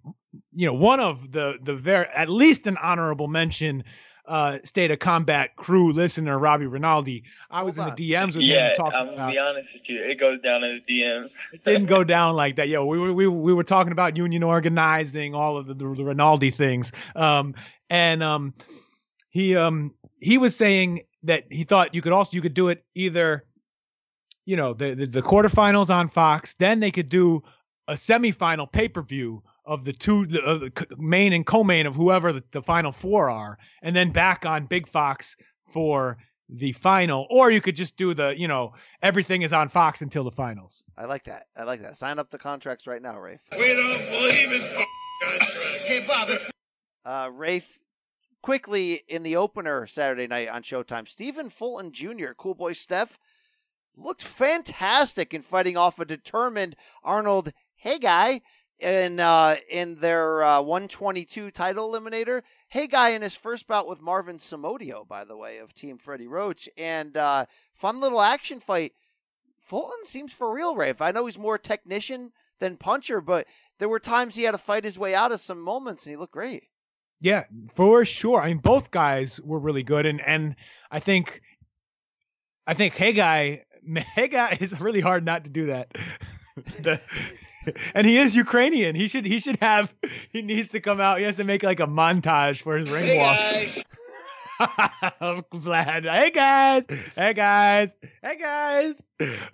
you know one of the the very at least an honorable mention uh state of combat crew listener Robbie Rinaldi. I was Hold in the DMs with Yeah, him talking I'm gonna about be honest with you. It goes down in the DMs. it didn't go down like that. Yo, we were we, we were talking about union organizing, all of the, the, the Rinaldi things. Um, and um, he um he was saying that he thought you could also you could do it either, you know, the the, the quarterfinals on Fox, then they could do a semifinal pay per view of the two the, uh, the main and co-main of whoever the, the final four are, and then back on Big Fox for the final, or you could just do the you know everything is on Fox until the finals. I like that. I like that. Sign up the contracts right now, Rafe. We don't believe in f- contracts. Hey, Bob, Uh, Rafe, quickly in the opener Saturday night on Showtime, Stephen Fulton Jr., Cool Boy Steph, looked fantastic in fighting off a determined Arnold. Hey, guy. In uh, in their uh, 122 title eliminator, Khegai in his first bout with Marvin Sonsona, by the way, of Team Freddie Roach, and uh, fun little action fight. Fulton seems for real, Rafe. I know he's more technician than puncher, but there were times he had to fight his way out of some moments, and he looked great. Yeah, for sure. I mean, both guys were really good, and and I think, I think Hey guy, Hey guy is really hard not to do that. the, and he is Ukrainian. He should he should have he needs to come out. He has to make like a montage for his ring Hey, walks. guys. I'm glad. Hey guys. Hey guys. Hey guys.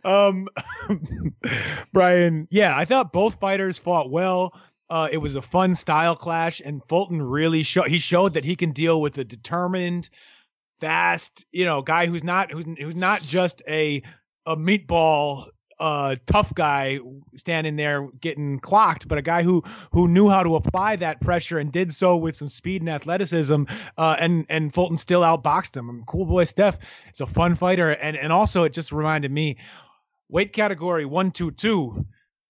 Um Brian, yeah, I thought both fighters fought well. Uh, it was a fun style clash, and Fulton really showed he showed that he can deal with a determined, fast, you know, guy who's not who's who's not just a a meatball uh tough guy standing there getting clocked but a guy who who knew how to apply that pressure and did so with some speed and athleticism uh and and Fulton still outboxed him I mean, cool boy Steph is a fun fighter and and also it just reminded me weight category 122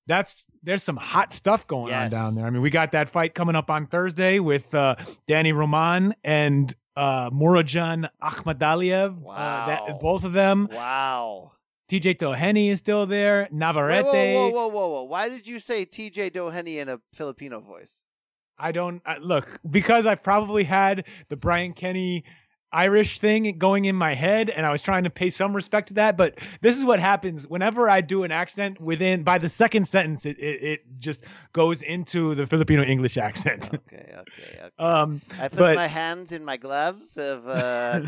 that's there's some hot stuff going on down there. I mean, we got that fight coming up on Thursday with uh, Danny Roman and uh, Murodjon Akhmadaliev. Uh, that Wow. both of them. Wow. TJ Doheny is still there. Navarrete. Whoa, whoa, whoa, whoa, whoa! Why did you say T.J. Doheny in a Filipino voice? I don't I, look because I've probably had the Brian Kenny Irish thing going in my head, and I was trying to pay some respect to that. But this is what happens whenever I do an accent. Within by the second sentence, it it, it just goes into the Filipino English accent. Okay, okay, okay. um, I put but- my hands in my gloves of uh,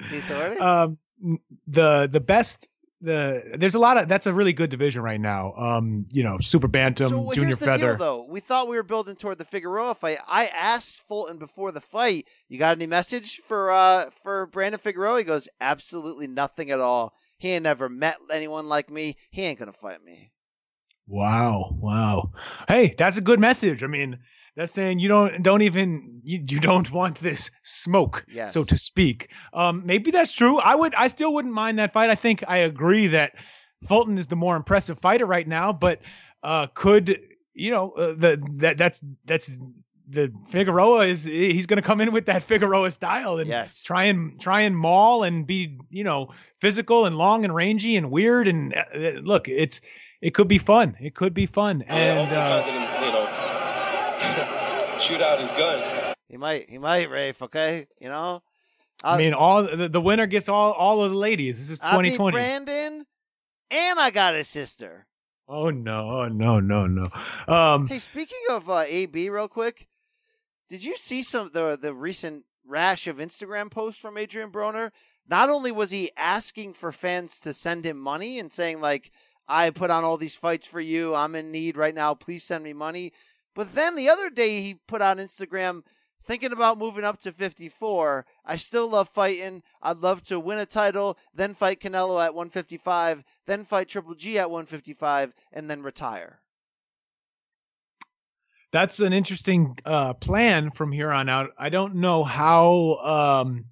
um, the the best. The there's a lot of that's a really good division right now. Um, you know, super bantam, so well, junior here's the feather. deal, though. We thought we were building toward the Figueroa fight. I asked Fulton before the fight, "You got any message for uh for Brandon Figueroa?" He goes, "Absolutely nothing at all. He ain't never met anyone like me. He ain't gonna fight me." Wow, wow. Hey, that's a good message. I mean, that's saying you don't don't even you, you don't want this smoke, Yes. so to speak. Um, maybe that's true. I would I still wouldn't mind that fight. I think I agree that Fulton is the more impressive fighter right now, but uh, could you know uh, the that that's that's the Figueroa is he's going to come in with that Figueroa style and Yes. try and try and maul and be you know physical and long and rangy and weird and uh, look it's it could be fun it could be fun and uh, you know, shoot out his gun. He might, he might, Rafe. Okay, you know. I mean all the, the winner gets all all of the ladies this is I beat 2020 Brandon, and I got a sister. oh no oh no no no um Hey, speaking of uh, AB, real quick, did you see some the the recent rash of Instagram posts from Adrian Broner? Not only was he asking for fans to send him money and saying like, "I put on all these fights for you. I'm in need right now. Please send me money," but then the other day he put on Instagram. Thinking about moving up to 54. I still love fighting. I'd love to win a title, then fight Canelo at 155, then fight Triple G at 155, and then retire. that's an interesting uh, plan from here on out. I don't know how um,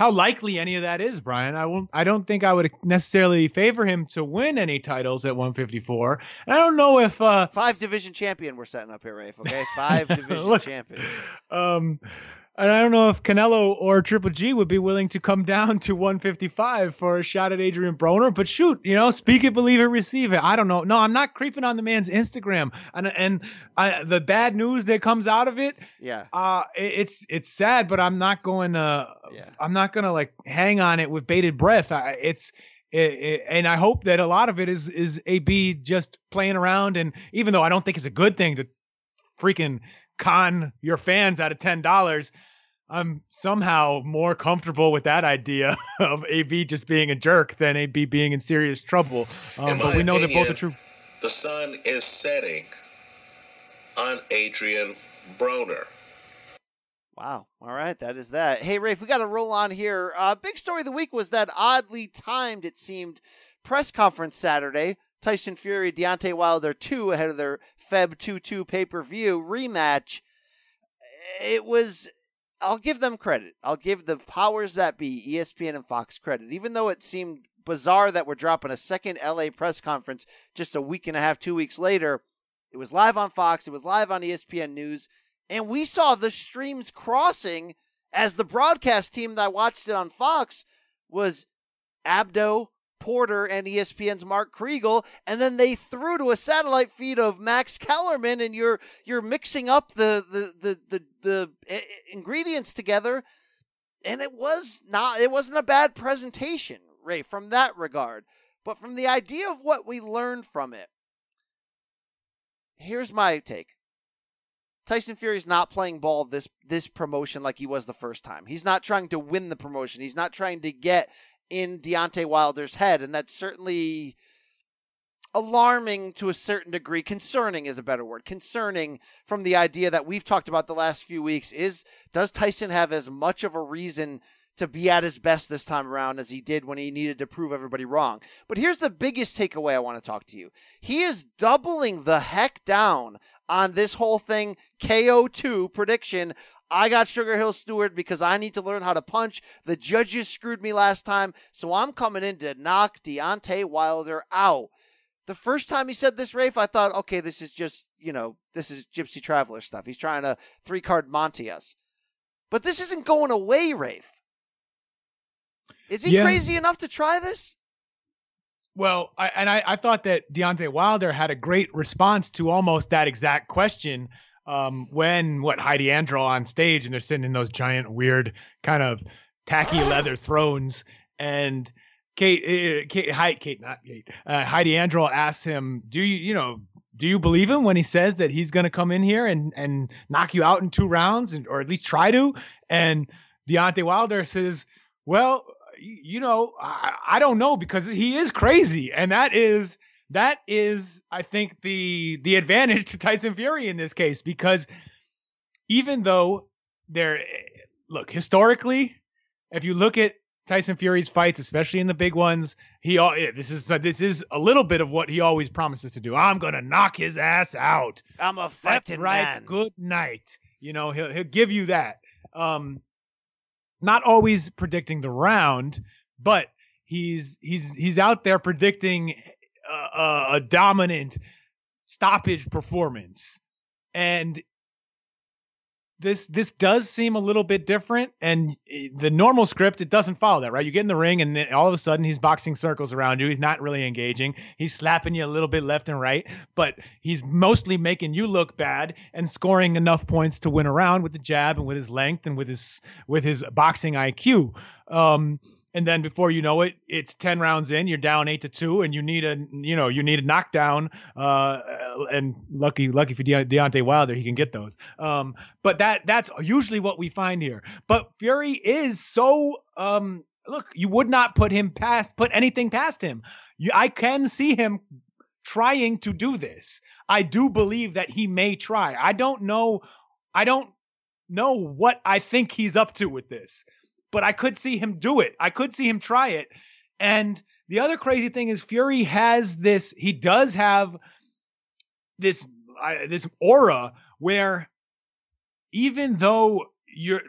how likely any of that is, Brian. I won't. I don't think I would necessarily favor him to win any titles at 154. And I don't know if uh, five division champion we're setting up here, Rafe. Okay, five division Look, champion. Um, and I don't know if Canelo or Triple G would be willing to come down to 155 for a shot at Adrian Broner. But shoot, you know, speak it, believe it, receive it. I don't know. No, I'm not creeping on the man's Instagram. And and I, the bad news that comes out of it, Yeah, uh, it- it's it's sad. But I'm not going to. Yeah. I'm not going to like hang on it with bated breath. I, it's. It, it, and I hope that a lot of it is is AB just playing around, and even though I don't think it's a good thing to freaking con your fans out of ten dollars, I'm somehow more comfortable with that idea of AB just being a jerk than AB being in serious trouble. Um, In but we know that both are opinion, true. The sun is setting on Adrian Broner. Wow. All right, that is that. Hey, Rafe, we got to roll on here. Uh, big story of the week was that oddly timed, it seemed, press conference Saturday. Tyson Fury, Deontay Wilder 2 ahead of their Feb 2 2 pay per view rematch. It was, I'll give them credit. I'll give the powers that be, ESPN and Fox, credit. Even though it seemed bizarre that we're dropping a second LA press conference just a week and a half, two weeks later, it was live on Fox, it was live on ESPN News and we saw the streams crossing as the broadcast team that watched it on Fox was Abdo, Porter, and ESPN's Mark Kriegel, and then they threw to a satellite feed of Max Kellerman, and you're you're mixing up the the the the, the eh, eh, ingredients together, and it was not it wasn't a bad presentation, Ray, from that regard, but from the idea of what we learned from it. Here's my take. Tyson Fury's not playing ball this this promotion like he was the first time. He's not trying to win the promotion. He's not trying to get in Deontay Wilder's head, and that's certainly alarming to a certain degree. Concerning is a better word. Concerning from the idea that we've talked about the last few weeks is does Tyson have as much of a reason to be at his best this time around as he did when he needed to prove everybody wrong. But here's the biggest takeaway I want to talk to you. He is doubling the heck down on this whole thing KO2 prediction. I got Sugar Hill Steward because I need to learn how to punch. The judges screwed me last time, so I'm coming in to knock Deontay Wilder out. The first time he said this, Rafe, I thought, okay, this is just, you know, this is Gypsy Traveler stuff. He's trying to three card Monty us. But this isn't going away, Rafe. Is he Yeah. crazy enough to try this? Well, I, and I, I thought that Deontay Wilder had a great response to almost that exact question um, when what Heidi Androl on stage and they're sitting in those giant, weird, kind of tacky leather thrones, and Kate, uh, Kate, Heidi, Kate, not Kate, uh, Heidi Androl asks him, "Do you, you know?" Do you believe him when he says that he's going to come in here and, and knock you out in two rounds, and, or at least try to? And Deontay Wilder says, "Well, you know, I, I don't know because he is crazy, and that is that is, I think, the the advantage to Tyson Fury in this case because even though there, look historically, if you look at Tyson Fury's fights, especially in the big ones, he all this is this is a little bit of what he always promises to do. I'm gonna knock his ass out. I'm a That's fighting right. man. Good night. You know, he'll he'll give you that. Um, not always predicting the round, but he's he's he's out there predicting a, a, dominant stoppage performance, and this this does seem a little bit different. And the normal script it doesn't follow that, right? You get in the ring, and all of a sudden he's boxing circles around you. He's not really engaging. He's slapping you a little bit left and right, but he's mostly making you look bad and scoring enough points to win around with the jab and with his length and with his with his boxing IQ. Um, and then before you know it, it's ten rounds in. You're down eight to two, and you need a you know you need a knockdown. Uh, and lucky lucky for De- Deontay Wilder, he can get those. Um, but that that's usually what we find here. But Fury is so um. Look, you would not put him past put anything past him. You, I can see him trying to do this. I do believe that he may try. I don't know. I don't know what I think he's up to with this, but I could see him do it. I could see him try it. And the other crazy thing is Fury has this. He does have this uh, this aura where even though you're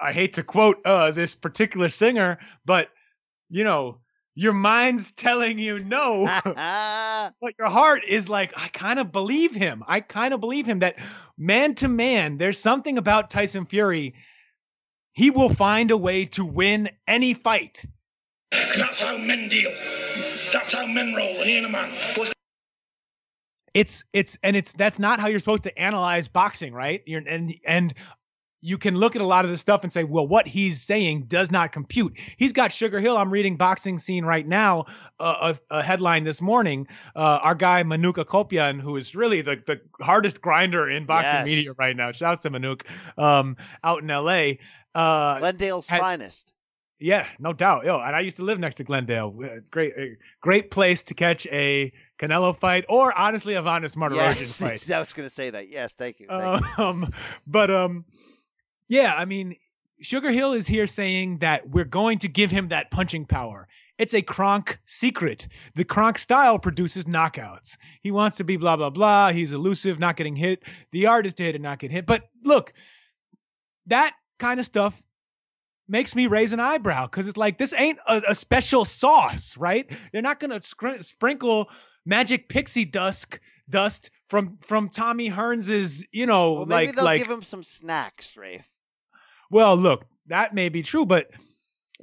I hate to quote uh this particular singer, but you know, your mind's telling you no, but your heart is like, I kind of believe him. I kind of believe him that man to man, there's something about Tyson Fury. He will find a way to win any fight. That's how men deal. That's how men roll. And ain't a man. It's it's and it's that's not how you're supposed to analyze boxing, right? You're and and you can look at a lot of this stuff and say, well, what he's saying does not compute. He's got Sugar Hill. I'm reading Boxing Scene right now, uh, a, a, headline this morning. Uh, our guy Manouk Akopyan, who is really the, the hardest grinder in boxing yes. media right now. Shouts to Manouk um, out in L.A. Uh, Glendale's had, finest. Yeah, no doubt. Yo, and I used to live next to Glendale. Great, great place to catch a Canelo fight, or honestly, a Vanes Martirosyan yes, fight. I was going to say that. Yes, thank you. Thank um, you. but um, yeah, I mean, Sugar Hill is here saying that we're going to give him that punching power. It's a Kronk secret. The Kronk style produces knockouts. He wants to be blah blah blah. He's elusive, not getting hit. The art is to hit and not get hit. But look, that kind of stuff makes me raise an eyebrow because it's like this ain't a, a, special sauce, right? They're not gonna scr- sprinkle magic pixie dust dust from from Tommy Hearns's, you know, well, maybe like they'll like give him some snacks, Rafe. Well, look, that may be true, but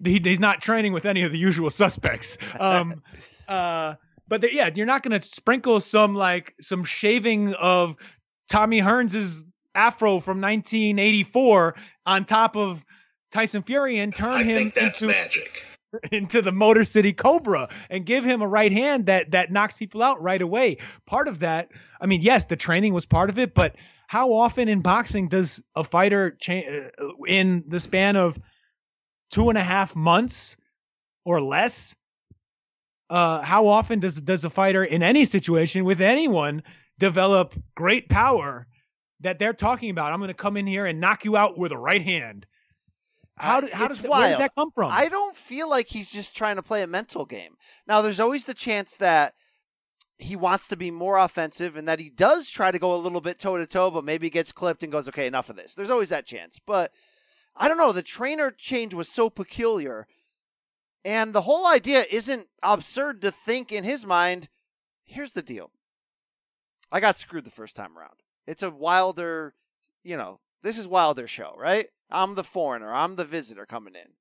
he, he's not training with any of the usual suspects. Um, uh, but yeah, you're not going to sprinkle some like some shaving of Tommy Hearns's afro from 1984 on top of Tyson Fury and turn I him into magic. into the Motor City Cobra and give him a right hand that that knocks people out right away. Part of that, I mean, yes, the training was part of it, but how often in boxing does a fighter change uh, in the span of two and a half months or less? Uh, how often does does a fighter in any situation with anyone develop great power that they're talking about? I'm going to come in here and knock you out with a right hand. How, uh, did, how does that, where did that come from? I don't feel like he's just trying to play a mental game. Now, there's always the chance that he wants to be more offensive and that he does try to go a little bit toe to toe, but maybe gets clipped and goes, okay, enough of this. There's always that chance. But I don't know. The trainer change was so peculiar. And the whole idea isn't absurd to think in his mind. Here's the deal I got screwed the first time around. It's a Wilder, you know, this is Wilder show, right? I'm the foreigner, I'm the visitor coming in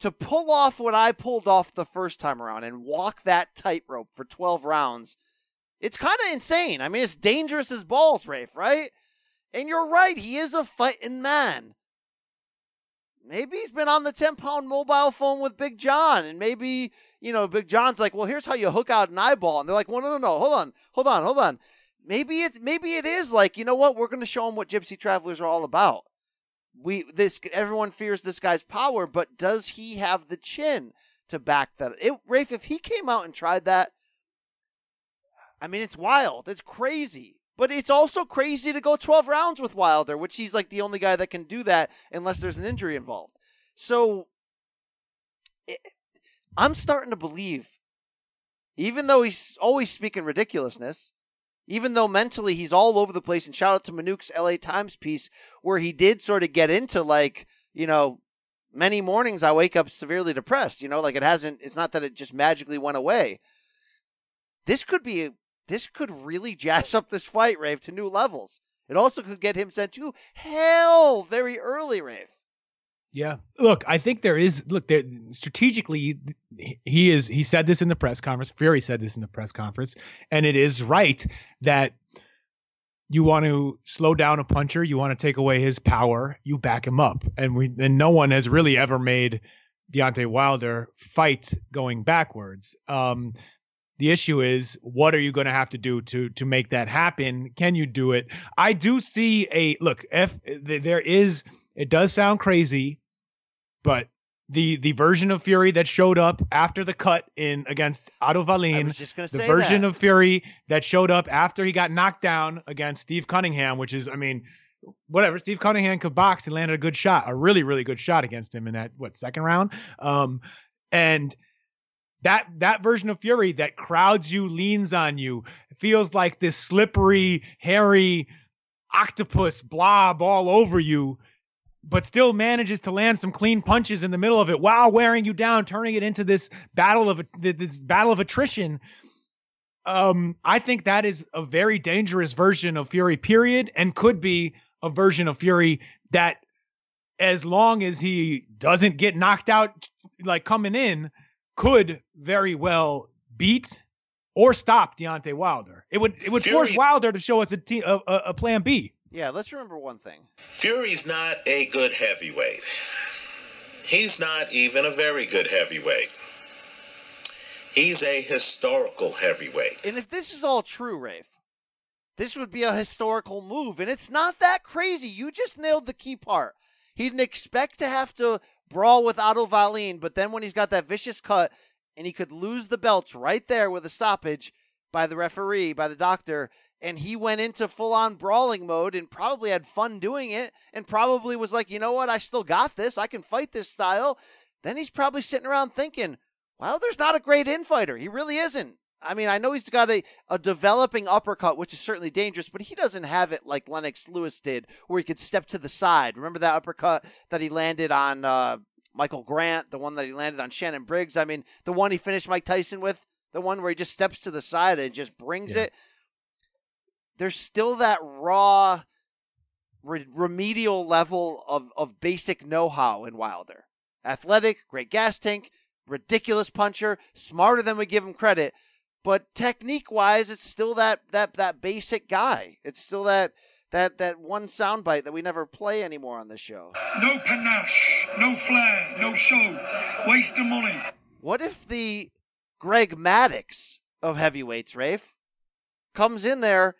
to pull off what I pulled off the first time around and walk that tightrope for 12 rounds, it's kind of insane. I mean, it's dangerous as balls, Rafe, right? And you're right, he is a fighting man. Maybe he's been on the 10 pound mobile phone with Big John, and maybe, you know, Big John's like, well, here's how you hook out an eyeball. And they're like, well, no, no, no, hold on, hold on, hold on. Maybe it, maybe it is like, you know what? We're going to show him what Gypsy Travelers are all about we this everyone fears this guy's power, but does he have the chin to back that? It, Rafe, if he came out and tried that, I mean, it's wild. It's crazy. But it's also crazy to go 12 rounds with Wilder, which he's like the only guy that can do that unless there's an injury involved. So it, I'm starting to believe, even though he's always speaking ridiculousness, even though mentally he's all over the place. And shout out to Manouk's LA Times piece where he did sort of get into like, you know, many mornings I wake up severely depressed, you know, like it hasn't, it's not that it just magically went away. This could be, this could really jazz up this fight, Rafe, to new levels. It also could get him sent to hell very early, Rafe. Yeah. Look, I think there is look there strategically he is he said this in the press conference. Fury said this in the press conference, and it is right that you want to slow down a puncher, you want to take away his power, you back him up. And we and no one has really ever made Deontay Wilder fight going backwards. Um, the issue is what are you going to have to do to to make that happen? Can you do it? I do see a look. If there is, it does sound crazy but the the version of Fury that showed up after the cut in against Otto Wallin, the version that. of Fury that showed up after he got knocked down against Steve Cunningham, which is, I mean, whatever. Steve Cunningham could box and landed a good shot, a really really good shot against him in that what second round, um, and that that version of Fury that crowds you, leans on you, feels like this slippery, hairy octopus blob all over you but still manages to land some clean punches in the middle of it while wearing you down, turning it into this battle of this battle of attrition. Um, I think that is a very dangerous version of Fury, period, and could be a version of Fury that, as long as he doesn't get knocked out, like coming in, could very well beat or stop Deontay Wilder. It would it would Fury- force Wilder to show us a, a, a, a plan B. Yeah, let's remember one thing. Fury's not a good heavyweight. He's not even a very good heavyweight. He's a historical heavyweight. And if this is all true, Rafe, this would be a historical move. And it's not that crazy. You just nailed the key part. He didn't expect to have to brawl with Otto Wallin, but then when he's got that vicious cut and he could lose the belts right there with a stoppage by the referee, by the doctor, and he went into full on brawling mode and probably had fun doing it and probably was like, you know what, I still got this. I can fight this style. Then he's probably sitting around thinking, well, there's not a great infighter. He really isn't. I mean, I know he's got a, a developing uppercut, which is certainly dangerous, but he doesn't have it like Lennox Lewis did, where he could step to the side. Remember that uppercut that he landed on uh, Michael Grant, the one that he landed on Shannon Briggs? I mean, the one he finished Mike Tyson with, the one where he just steps to the side and just brings Yeah. it. There's still that raw, re- remedial level of, of basic know how in Wilder. Athletic, great gas tank, ridiculous puncher, smarter than we give him credit. But technique wise, it's still that that that basic guy. It's still that that that one soundbite that we never play anymore on this show. No panache, no flair, no show. Waste of money. What if the Greg Maddux of heavyweights, Rafe, comes in there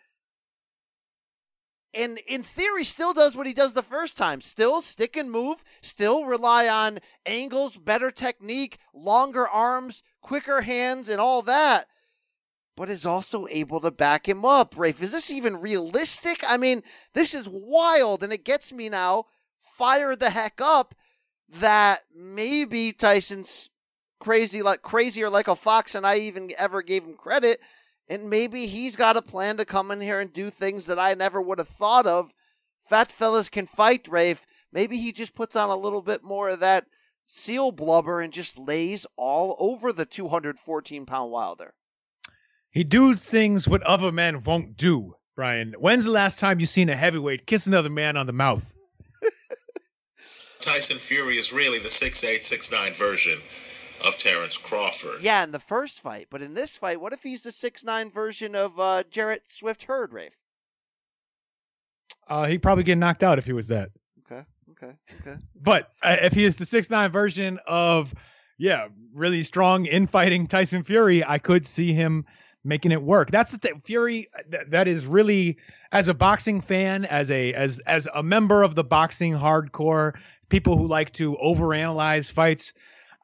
and in theory still does what he does the first time. Still stick and move, still rely on angles, better technique, longer arms, quicker hands, and all that. But is also able to back him up. Rafe, is this even realistic? I mean, this is wild, and it gets me now fired the heck up that maybe Tyson's crazy like crazier like a fox and I even ever gave him credit. And maybe he's got a plan to come in here and do things that I never would have thought of. Fat fellas can fight, Rafe. Maybe he just puts on a little bit more of that seal blubber and just lays all over the 214 pound Wilder. He do things what other men won't do, Brian. When's the last time you seen a heavyweight kiss another man on the mouth? Tyson Fury is really the 6'8, 6'9 version of Terrence Crawford. Yeah, in the first fight. But in this fight, what if he's the six nine version of uh, Jarrett Swift Hurd, Rafe? Uh, he'd probably get knocked out if he was that. Okay, okay, okay. But uh, if he is the six nine version of, yeah, really strong infighting Tyson Fury, I could see him making it work. That's the thing. Fury, th- that is really, as a boxing fan, as a as as a member of the boxing hardcore, people who like to overanalyze fights.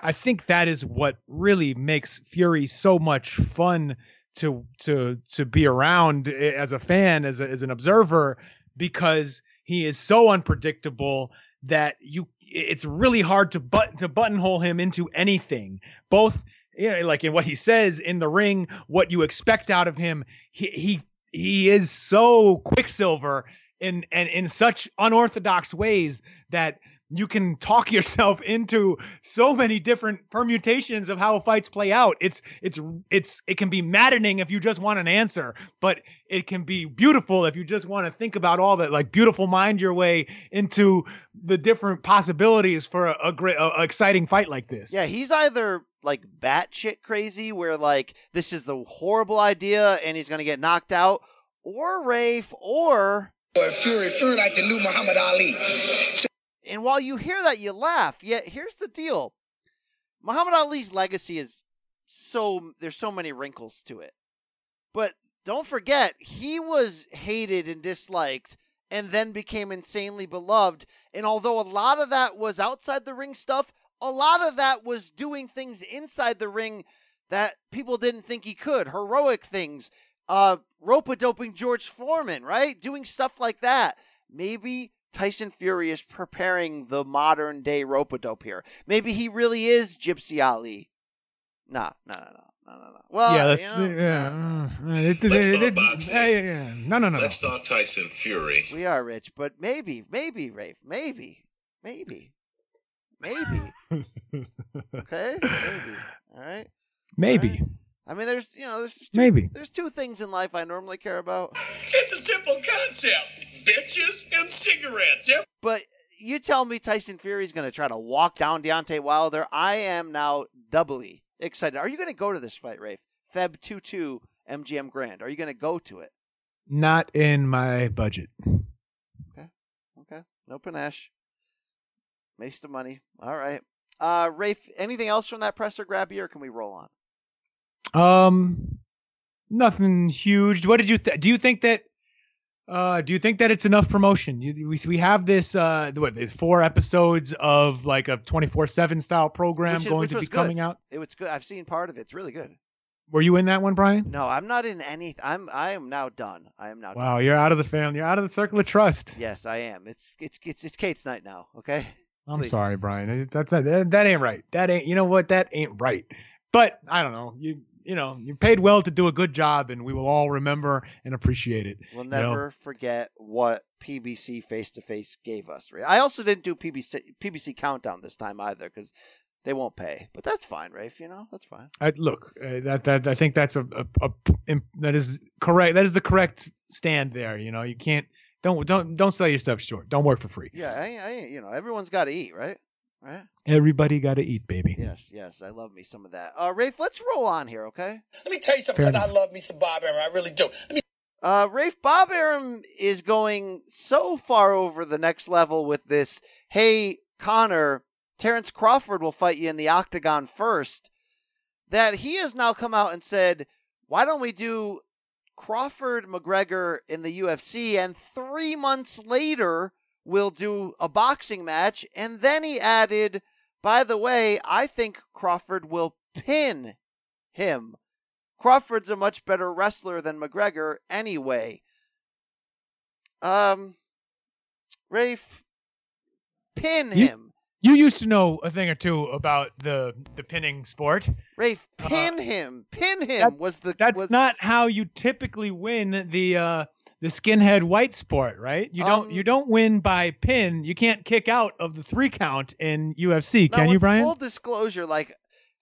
I think that is what really makes Fury so much fun to to to be around eh, as a fan, as a, as an observer, because he is so unpredictable that you it's really hard to button to buttonhole him into anything. Both you know, like in what he says in the ring, what you expect out of him. He he he is so quicksilver in and in such unorthodox ways that you can talk yourself into so many different permutations of how fights play out. It's it's it's it can be maddening if you just want an answer, but it can be beautiful if you just want to think about all that like beautiful mind your way into the different possibilities for a, a great a, a exciting fight like this. Yeah, he's either like batshit crazy, where like this is the horrible idea and he's gonna get knocked out, or Rafe, or Or Fury, Fury like the new Muhammad Ali. And while you hear that, you laugh. Yet here's the deal: Muhammad Ali's legacy is so there's so many wrinkles to it. But don't forget, he was hated and disliked and then became insanely beloved. And although a lot of that was outside the ring stuff, a lot of that was doing things inside the ring that people didn't think he could. Heroic things. Uh rope a doping George Foreman, right? Doing stuff like that. Maybe Tyson Fury is preparing the modern day rope dope here. Maybe he really is Gypsy Ali. Nah, no, no, no, no, no, no. Well, yeah, that's you know, yeah. uh, it- Let's it- talk it- boxing. yeah, yeah, yeah. No, no, no. Let's talk Tyson Fury. we are rich, but maybe, maybe, Rafe, maybe, Maybe. Maybe. okay? Maybe. All right? Maybe. All right. I mean, there's, you know, there's two, Maybe. there's two things in life I normally care about. It's a simple concept. Bitches and cigarettes. Yep. But you tell me Tyson Fury's going to try to walk down Deontay Wilder. I am now doubly excited. Are you going to go to this fight, Rafe? Feb 2 2 MGM Grand. Are you going to go to it? Not in my budget. Okay. Okay. No panache. Makes the money. All right. Uh, Rafe, anything else from that presser grab you, or can we roll on? Um, nothing huge. What did you th- do? You think that? Uh, do you think that it's enough promotion? You, we we have this uh what four episodes of like a twenty four seven style program is- going to be good. coming out. It was good. I've seen part of it. It's really good. Were you in that one, Brian? No, I'm not in any. I'm I am now done. I am now. Wow, done. you're out of the family. You're out of the circle of trust. Yes, I am. It's it's it's it's Kate's night now. Okay. I'm Please. sorry, Brian. That's that, that ain't right. That ain't. You know what? That ain't right. But I don't know. You you know you paid well to do a good job, and we will all remember and appreciate it. We'll you know? never forget what PBC face to face gave us. Right? I also didn't do PBC PBC countdown this time either because they won't pay. But that's fine, Rafe. You know that's fine. I, look, uh, that that I think that's a, a, a that is correct. That is the correct stand there. You know, you can't don't don't don't sell yourself short. Don't work for free. Yeah, I, I you know everyone's got to eat, right? Right. Everybody got to eat, baby. Yes, yes. I love me some of that. Uh, Rafe, let's roll on here, okay? Let me tell you something, because I love me some Bob Arum. I really do. Let me Uh, Rafe Bob Arum is going so far over the next level with this. Hey, Conor, Terrence Crawford will fight you in the octagon first. That he has now come out and said, why don't we do Crawford McGregor in the UFC? And three months later, we'll do a boxing match. And then he added, by the way, I think Crawford will pin him. Crawford's a much better wrestler than McGregor anyway. Um, Rafe, pin You- him. You used to know a thing or two about the the pinning sport. Rafe, Uh, pin him. Pin him that- was the That's was, not how you typically win the uh the skinhead white sport, right? You don't Um, you don't win by pin. You can't kick out of the three count in UFC, can you, Brian? Full disclosure, like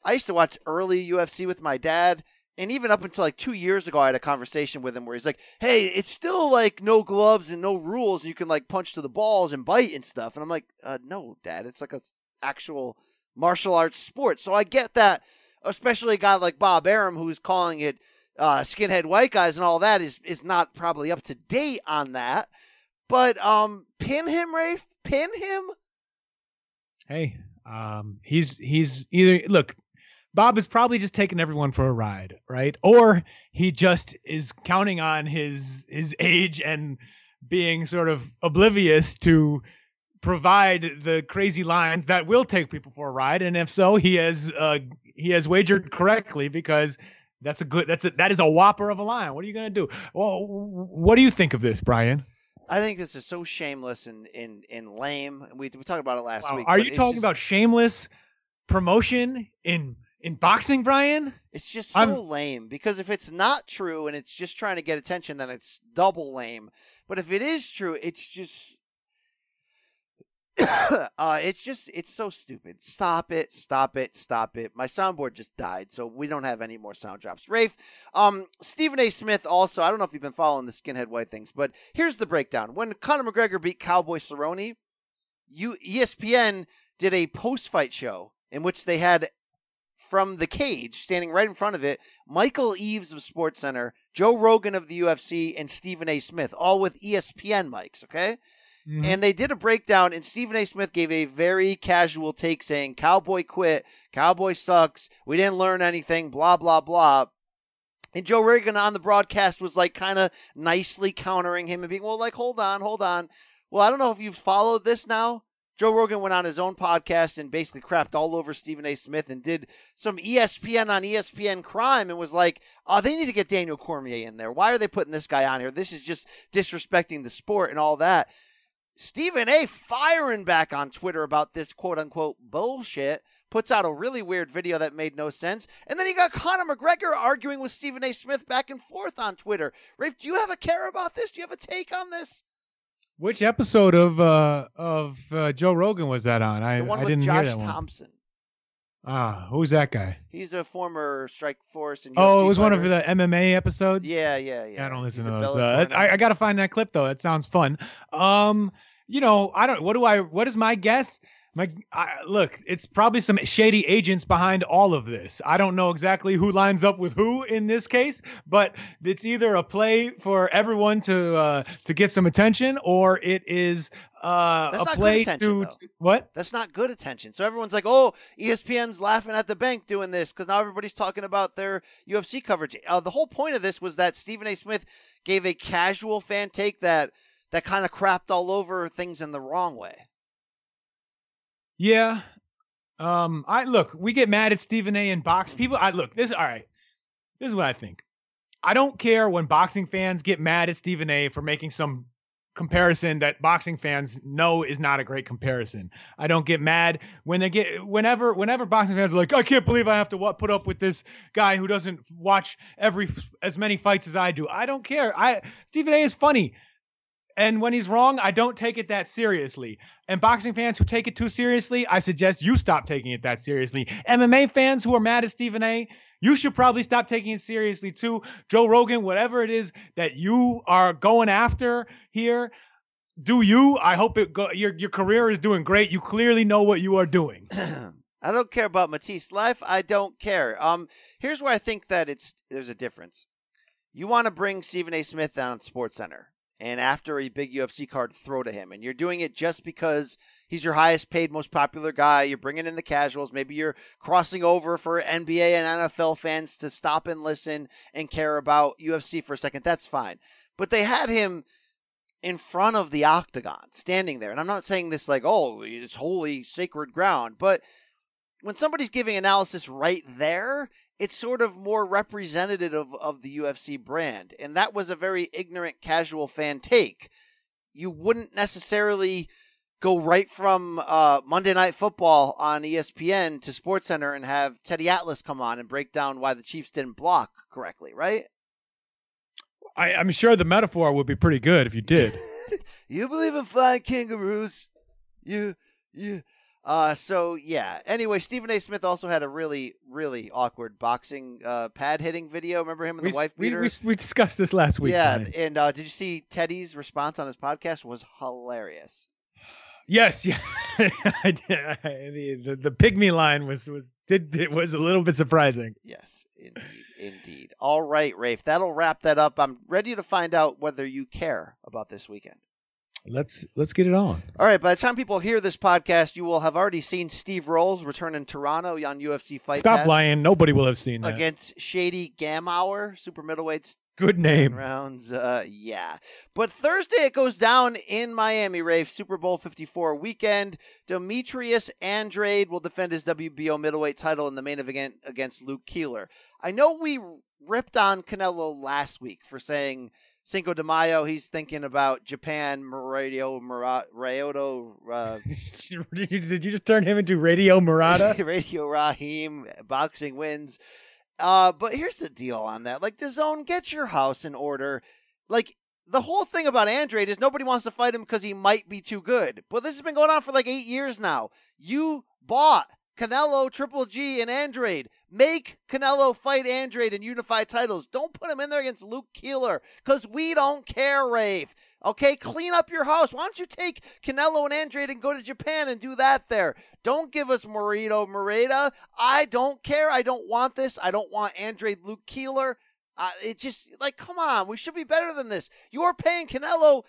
I used to watch early UFC with my dad, and even up until like two years ago, I had a conversation with him where he's like, "Hey, it's still like no gloves and no rules, and you can like punch to the balls and bite and stuff." And I'm like, uh, "No, Dad, it's like a actual martial arts sport." So I get that, especially a guy like Bob Arum who's calling it uh, skinhead white guys and all that is is not probably up to date on that. But um, pin him, Rafe, pin him. Hey, um, he's he's either look. Bob is probably just taking everyone for a ride, right? Or he just is counting on his his age and being sort of oblivious to provide the crazy lines that will take people for a ride. And if so, he has uh, he has wagered correctly because that's a good that's a that is a whopper of a line. What are you gonna do? Well, what do you think of this, Brian? I think this is so shameless and and, and lame. We we talked about it last Wow, week. Are you talking just- about shameless promotion in in boxing, Brian? It's just so I'm- lame because if it's not true and it's just trying to get attention, then it's double lame. But if it is true, it's just. uh, it's just it's so stupid. Stop it! Stop it! Stop it! My soundboard just died, so we don't have any more sound drops. Rafe, um, Stephen A. Smith also. I don't know if you've been following the skinhead white things, but here's the breakdown. When Conor McGregor beat Cowboy Cerrone, you ESPN did a post-fight show in which they had from the cage, standing right in front of it, Michael Eaves of SportsCenter, Joe Rogan of the UFC, and Stephen A. Smith, all with ESPN mics, okay? Mhm. And they did a breakdown, and Stephen A. Smith gave a very casual take saying, Cowboy quit, Cowboy sucks, we didn't learn anything, blah, blah, blah. And Joe Rogan on the broadcast was like kind of nicely countering him and being, well, like, hold on, hold on. Well, I don't know if you've followed this now. Joe Rogan went on his own podcast and basically crapped all over Stephen A. Smith and did some ESPN on ESPN crime and was like, oh, they need to get Daniel Cormier in there. Why are they putting this guy on here? This is just disrespecting the sport and all that. Stephen A. firing back on Twitter about this quote unquote bullshit, puts out a really weird video that made no sense. And then you got Conor McGregor arguing with Stephen A. Smith back and forth on Twitter. Rafe, do you have a care about this? Do you have a take on this? Which episode of uh of uh, Joe Rogan was that on? I The one I with didn't Josh hear that one. Thompson. Ah, who's that guy? He's a former Strike Force and Oh, it was one of the MMA episodes. Yeah, yeah, yeah. I don't listen He's to those. Uh, I, I got to find that clip though. It sounds fun. Um, you know, I don't. What do I? What is my guess? My I, look, it's probably some shady agents behind all of this. I don't know exactly who lines up with who in this case, but it's either a play for everyone to uh, to get some attention, or it is uh, That's a play attention, to what? That's not good attention. So everyone's like, "Oh, ESPN's laughing at the bank doing this because now everybody's talking about their UFC coverage." Uh, the whole point of this was that Stephen A. Smith gave a casual fan take that that kind of crapped all over things in the wrong way. Yeah. Um, I look, we get mad at Stephen A in box people. I look, this all right. This is what I think. I don't care when boxing fans get mad at Stephen A for making some comparison that boxing fans know is not a great comparison. I don't get mad when they get whenever whenever boxing fans are like, I can't believe I have to what put up with this guy who doesn't watch every as many fights as I do. I don't care. I Stephen A is funny. And when he's wrong, I don't take it that seriously. And boxing fans who take it too seriously, I suggest you stop taking it that seriously. MMA fans who are mad at Stephen A, you should probably stop taking it seriously too. Joe Rogan, whatever it is that you are going after here, do you? I hope it go, your your career is doing great. You clearly know what you are doing. I don't care about Matisse' life. I don't care. Um, here's where I think that it's there's a difference. You want to bring Stephen A. Smith down at Sports Center, and after a big UFC card, throw to him, and you're doing it just because he's your highest paid, most popular guy. You're bringing in the casuals. Maybe you're crossing over for NBA and NFL fans to stop and listen and care about UFC for a second. That's fine. But they had him in front of the octagon, standing there. And I'm not saying this like, oh, it's holy, sacred ground, but when somebody's giving analysis right there, it's sort of more representative of, of the UFC brand. And that was a very ignorant, casual fan take. You wouldn't necessarily go right from uh, Monday Night Football on ESPN to SportsCenter and have Teddy Atlas come on and break down why the Chiefs didn't block correctly, right? I, I'm sure the metaphor would be pretty good if you did. You believe in flying kangaroos? You, you. Uh, so yeah. Anyway, Stephen A. Smith also had a really, really awkward boxing uh, pad hitting video. Remember him and we, the wife beater? we, we discussed this last week. yeah, Brian. and uh, did you see Teddy's response on his podcast? Was hilarious. Yes, yeah. I did. the, the the pygmy line was was did it was a little bit surprising. Yes, indeed, indeed. All right, Rafe. That'll wrap that up. I'm ready to find out whether you care about this weekend. Let's let's get it on. All right. By the time people hear this podcast, you will have already seen Steve Rolls return in Toronto on UFC Fight Stop Pass lying. Nobody will have seen that. against Shady Gamauer, super middleweights. Good name. rounds. Uh, yeah. But Thursday it goes down in Miami, Rafe. Super Bowl 54 weekend. Demetrius Andrade will defend his WBO middleweight title in the main event against Luke Keeler. I know we ripped on Canelo last week for saying Cinco de Mayo, he's thinking about Japan, Radio, Ryoto, uh, did, you, did you just turn him into Radio Murata? Radio Raheem, boxing wins. Uh, but here's the deal on that. Like, DAZN, get your house in order. Like, the whole thing about Andrade is nobody wants to fight him because he might be too good. But this has been going on for like eight years now. You bought Canelo, Triple G, and Andrade. Make Canelo fight Andrade and unify titles. Don't put him in there against Luke Keeler because we don't care, Rafe. Okay, clean up your house. Why don't you take Canelo and Andrade and go to Japan and do that there? Don't give us Morito Moreta. I don't care. I don't want this. I don't want Andrade Luke Keeler. Uh, it just like come on, we should be better than this. You're paying Canelo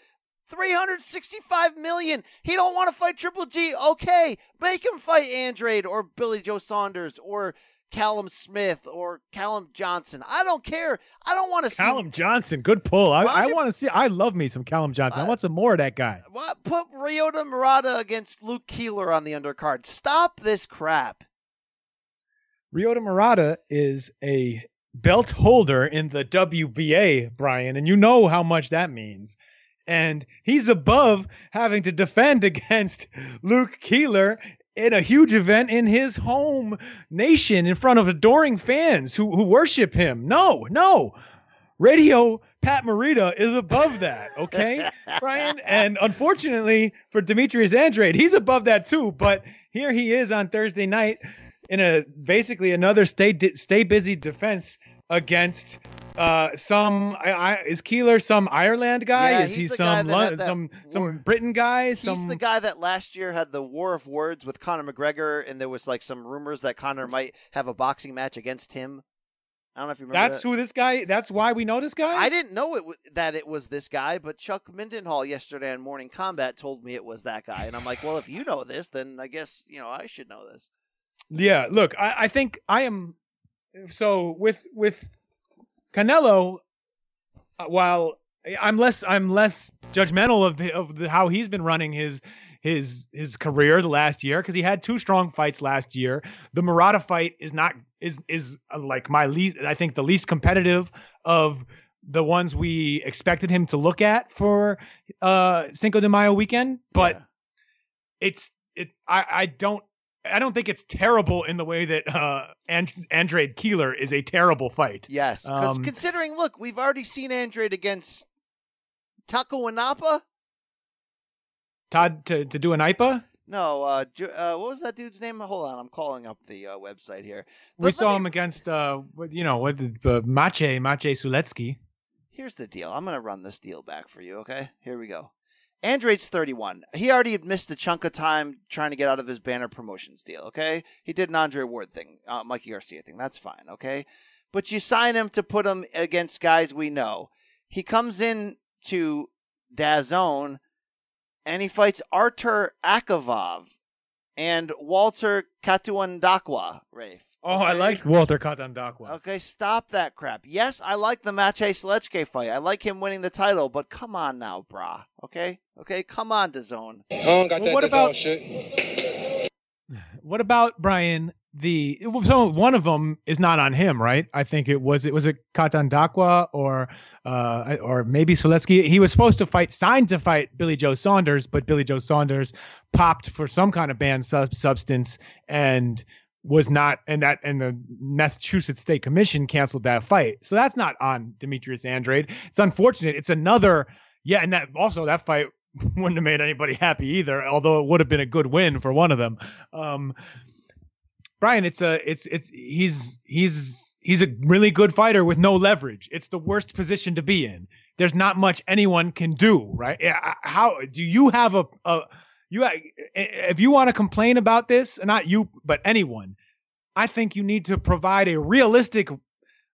365 million. He don't want to fight Triple G. Okay, make him fight Andrade or Billy Joe Saunders or Callum Smith or Callum Johnson. I don't care. I don't want to see Callum Johnson, good pull. I, I want to see. I love me some Callum Johnson. I uh, want some more of that guy. What? Put Ryota Murata against Luke Keeler on the undercard. Stop this crap. Ryota Murata is a belt holder in the WBA, Brian, and you know how much that means. And he's above having to defend against Luke Keeler in a huge event in his home nation in front of adoring fans who, who worship him. No, no. Radio Pat Morita is above that, okay, Brian? And unfortunately for Demetrius Andrade, he's above that too. But here he is on Thursday night in a basically another stay stay busy defense against uh some I, I, is Keeler some Ireland guy? Yeah, is he some guy that had that some war- some Britain guy? He's Some the guy that last year had the war of words with Conor McGregor, and there was like some rumors that Conor might have a boxing match against him. I don't know if you remember. that's that. who this guy. That's why we know this guy. I didn't know it w- that it was this guy, but Chuck Mindenhall yesterday on Morning Combat told me it was that guy, and I'm like, well, if you know this, then I guess you know I should know this. Yeah, look, I, I think I am. So with with Canelo, uh, while I'm less I'm less judgmental of of the, how he's been running his his his career the last year because he had two strong fights last year. The Murata fight is not is is uh, like my least I think the least competitive of the ones we expected him to look at for uh Cinco de Mayo weekend, but Yeah. it's it I I don't I don't think it's terrible in the way that uh and- Andrade Keeler is a terrible fight. Yes, because Um, considering, look, we've already seen Andrade against Taco Inapa. Todd to, to do an IPA. No, uh, uh, what was that dude's name? Hold on, I'm calling up the uh, website here. We saw let him against uh you know what the, the Mache Mache Sulecki. Here's the deal. I'm going to run this deal back for you, okay? Here we go. Andrade's 31. He already had missed a chunk of time trying to get out of his banner promotions deal, okay? He did an Andre Ward thing, uh, Mikey Garcia thing. That's fine, okay? But you sign him to put him against guys we know. He comes in to DAZN and he fights Artur Akavov and Walter Kautondokwa, Rafe. Oh, I okay? liked Walter Kautondokwa. Okay, stop that crap. Yes, I like the Mache Sledge fight. I like him winning the title, but come on now, brah. Okay? Okay, come on, DAZN. I don't got Well, that what design about- shit. What about Brian? The so one of them is not on him, right? I think it was it was it Katandakwa or uh or maybe Sulecki. He was supposed to fight, signed to fight Billy Joe Saunders, but Billy Joe Saunders popped for some kind of banned sub- substance and was not and that and the Massachusetts State Commission canceled that fight. So that's not on Demetrius Andrade. It's unfortunate. It's another yeah, and that also that fight wouldn't have made anybody happy either, although it would have been a good win for one of them. Um Brian, it's a it's it's he's he's he's a really good fighter with no leverage. It's the worst position to be in. There's not much anyone can do, right? How do you have a, a you uh, if you want to complain about this, not you, but anyone, I think you need to provide a realistic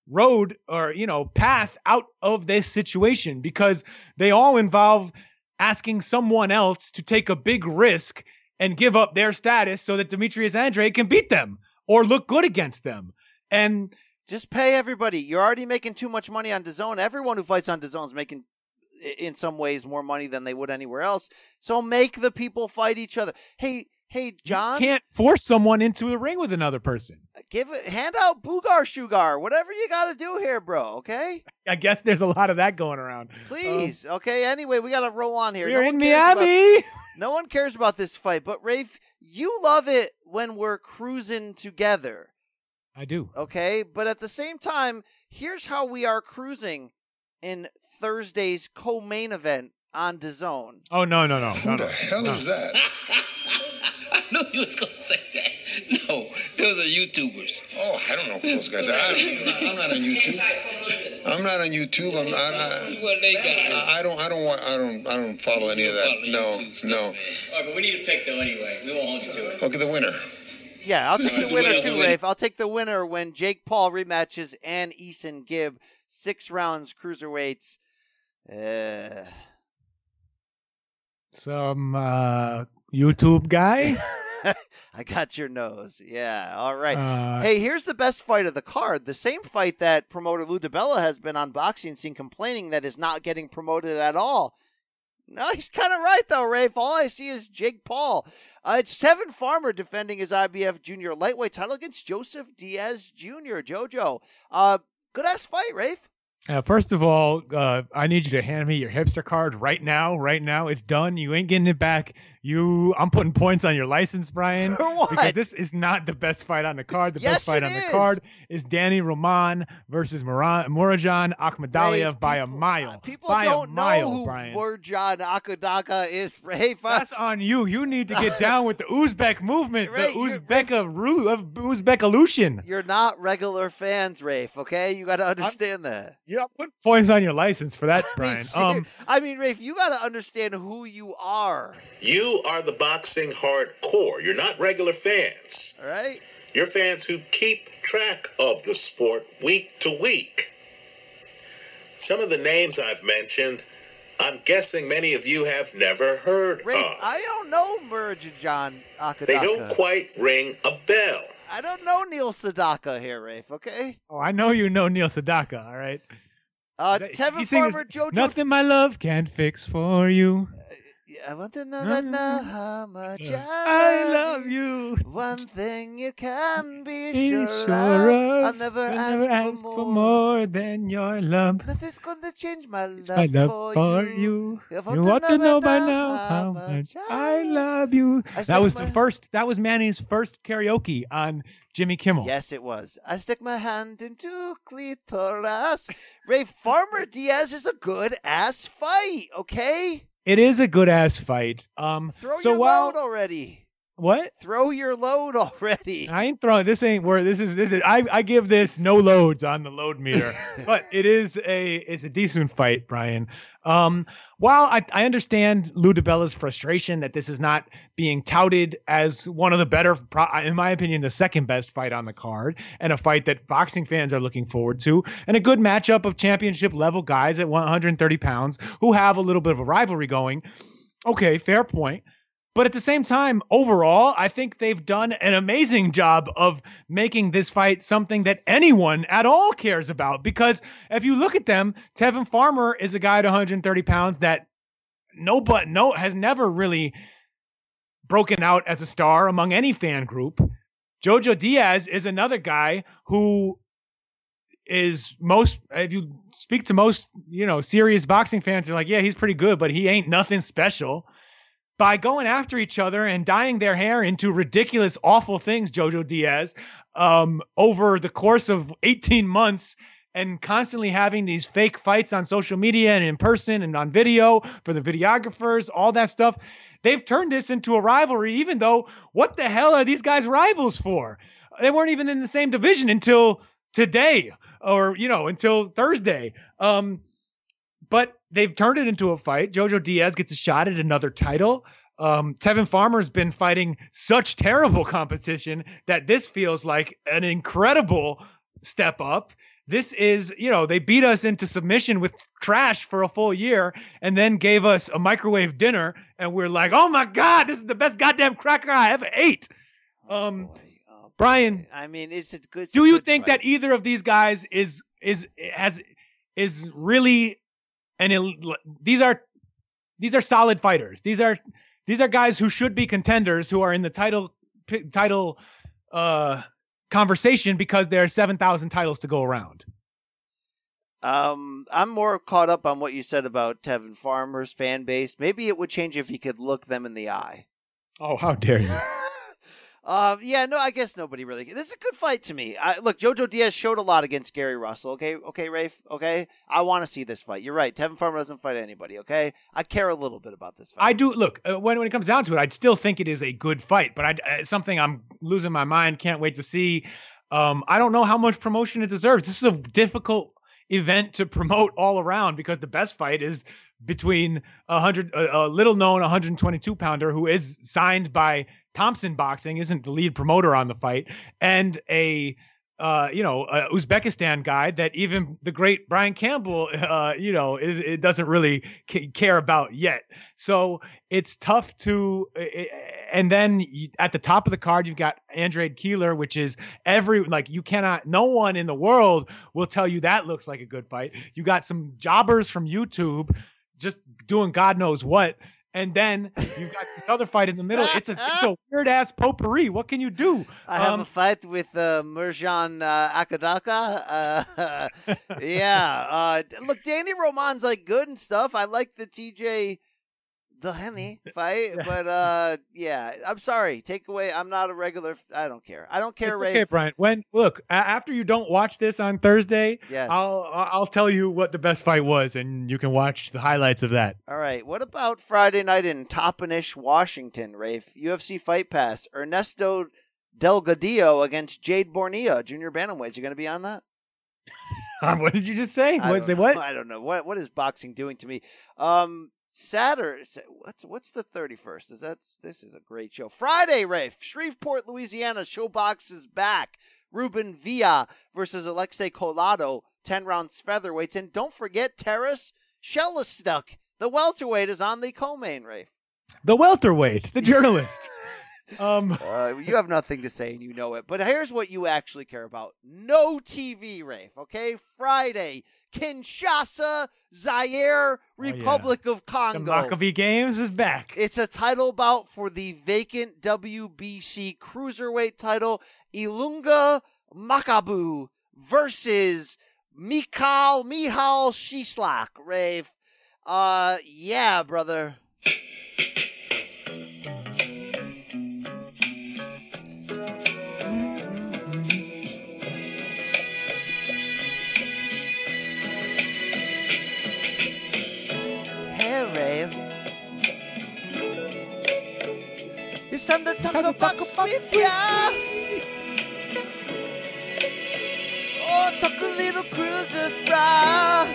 road or you know path out of this situation because they all involve asking someone else to take a big risk and give up their status so that Demetrius Andrade can beat them or look good against them. And Just pay everybody. You're already making too much money on DAZN. Everyone who fights on DAZN is making, in some ways, more money than they would anywhere else. So make the people fight each other. Hey, hey, John, can't force someone into a ring with another person. Uh, give it, hand out Boogar Sugar, whatever you got to do here, bro. Okay, I guess there's a lot of that going around. please. okay. Anyway, we got to roll on here. We're No in cares about- No one cares about this fight, but Rafe, you love it when we're cruising together, I do. okay? But at the same time, here's how we are cruising in Thursday's co-main event on DAZN. Oh no no no no Who no. the hell no. is that? I knew you was gonna say that. No, those are YouTubers. Oh, I don't know who those guys are. I don't, I'm not on YouTube. I'm not on YouTube. I'm not. I, What they got? I, I don't. I don't want. I don't. I don't follow any of that. No. No. All right, but we need to pick though anyway. We won't hold you to it. Okay, the winner. Yeah, I'll take the the winner winner? too, Rafe. I'll take the winner when Jake Paul rematches AnEsonGib, six rounds cruiserweights. Uh, Some uh, YouTube guy. I got your nose. Yeah, all right. Uh, Hey, here's the best fight of the card. The same fight that promoter Lou DiBella has been on boxing scene complaining that is not getting promoted at all. No, he's kind of right though, Rafe. All I see is Jake Paul. Uh, it's Tevin Farmer defending his IBF Junior lightweight title against Joseph Diaz Jr. JoJo. Uh, good ass fight, Rafe. Uh, first of all, uh, I need you to hand me your hipster card right now. Right now, it's done. You ain't getting it back. You, I'm putting points on your license, Brian, For what? because this is not the best fight on the card. The Yes, best fight it on is. the card is Danny Roman versus Mura- Murodjon Akhmadaliev Rafe, by a people- mile. People by don't a mile, know who Brian. Murjan Akadaka is. Rafe, I- That's on you. You need to get down with the Uzbek movement, Right, the you're- Uzbek of Ru- of Uzbek illusion. you're not regular fans, Rafe. Okay, you got to understand that. You're not putting points on your license for that, I mean, Brian. Um, I mean, Rafe, you got to understand who you are. You are the boxing hardcore. You're not regular fans. All right. You're fans who keep track of the sport week to week. Some of the names I've mentioned, I'm guessing many of you have never heard Rafe, of. I don't know Murjan Akadaka. They don't quite ring a bell. I don't know Neil Sedaka here, Rafe. Okay. oh, I know you know Neil Sedaka. All right. Uh, Tevin Farmer, Jojo. Nothing my love can't fix for you. I want to know right now how much Mm. I love you. One thing you can be, Be sure, sure of, I'll never I'll ask, never ask for, more. more than your love. Nothing's gonna change my love, My love for, for you. you. If You want to know by now how much I love you. I That was my- the first. That was Manny's first karaoke on Jimmy Kimmel. Yes, it was. I stick my hand into clitoris. Ray Farmer Diaz is a good ass fight. Okay, It is a good ass fight. Um. throw so your while load already. what? Throw your load already. I ain't throwing. This ain't where this is. This is I, I give this no loads on the load meter, but it is a it's a decent fight, Brian. Um, while I, I understand Lou DiBella's frustration that this is not being touted as one of the better, in my opinion, the second best fight on the card, and a fight that boxing fans are looking forward to, and a good matchup of championship level guys at 130 pounds who have a little bit of a rivalry going. Okay, fair point. But at the same time, overall, I think they've done an amazing job of making this fight something that anyone at all cares about. Because if you look at them, Tevin Farmer is a guy at 130 pounds that no but no has never really broken out as a star among any fan group. Jojo Diaz is another guy who is most if you speak to most, you know, serious boxing fans, they're like, yeah, he's pretty good, but he ain't nothing special by going after each other and dyeing their hair into ridiculous, awful things, Jojo Diaz, um, over the course of 18 months and constantly having these fake fights on social media and in person and on video for the videographers, all that stuff. They've turned this into a rivalry, even though what the hell are these guys rivals for? They weren't even in the same division until today or, you know, until Thursday. Um, but they've turned it into a fight. Jojo Diaz gets a shot at another title. Um, Tevin Farmer's been fighting such terrible competition that this feels like an incredible step up. This is, you know, they beat us into submission with trash for a full year and then gave us a microwave dinner. And we're like, oh my God, this is the best goddamn cracker I ever ate. Um, Brian, I mean, it's a good. do you think fight. that either of these guys is is has is really an el- these are these are solid fighters these are these are guys who should be contenders who are in the title p- title uh conversation because there are 7000 titles to go around Um, I'm more caught up on what you said about Tevin Farmer's fan base. Maybe it would change if he could look them in the eye. oh how dare you Um, yeah, no, I guess nobody really. This is a good fight to me. I, look, Jojo Diaz showed a lot against Gary Russell. Okay, okay, Rafe. Okay, I want to see this fight. You're right. Tevin Farmer doesn't fight anybody. Okay, I care a little bit about this fight. I do look uh, when when it comes down to it. I'd still think it is a good fight, but I uh, something I'm losing my mind. Can't wait to see. Um, I don't know how much promotion it deserves. This is a difficult event to promote all around because the best fight is between a hundred a, a little known 122 pounder who is signed by Thompson Boxing, isn't the lead promoter on the fight, and a uh, you know, uh, Uzbekistan guy that even the great Brian Campbell, uh, you know, is it doesn't really care about yet. So it's tough to. And then at the top of the card, you've got Andrade Keeler, which is every like you cannot. No one in the world will tell you that looks like a good fight. You got some jobbers from YouTube just doing God knows what. And then you've got this other fight in the middle. It's a it's a weird ass potpourri. What can you do? I have Um, a fight with uh, Murjan uh, Akadaka. Uh, yeah. Uh, look, Danny Roman's like good and stuff. I like the TJ the Henny fight, but uh, yeah, I'm sorry. Take away. I'm not a regular. I don't care. I don't care. It's Rafe. okay, Brian. When look after you don't watch this on Thursday, Yes. I'll I'll tell you what the best fight was, and you can watch the highlights of that. All right. What about Friday night in Toppenish, Washington, Rafe? UFC Fight Pass. Ernesto Delgadillo against Jade Bornea, junior bantamweights. You going to be on that? what did you just say? I What say know. what? I don't know. What what is boxing doing to me? Um Saturday what's what's the 31st? Is that this is a great show. Friday, Rafe. Shreveport, Louisiana. ShoBox is back. Ruben Villa versus Alexei Collado, 10 rounds featherweights. And don't forget Terrace Shellistuck. The welterweight is on the co-main, Rafe. The welterweight, the journalist. um, Uh, you have nothing to say and you know it. But here's what you actually care about. No TV, Rafe, okay? Friday, Kinshasa, Zaire, Republic of Oh, the Congo. Maccabee Games is back. It's a title bout for the vacant WBC cruiserweight title. Ilunga Makabu versus Mikhail Mihal Cieślak. Rafe. Uh yeah, brother. Time to talk about with ya. Oh, talk a little cruisers, brah.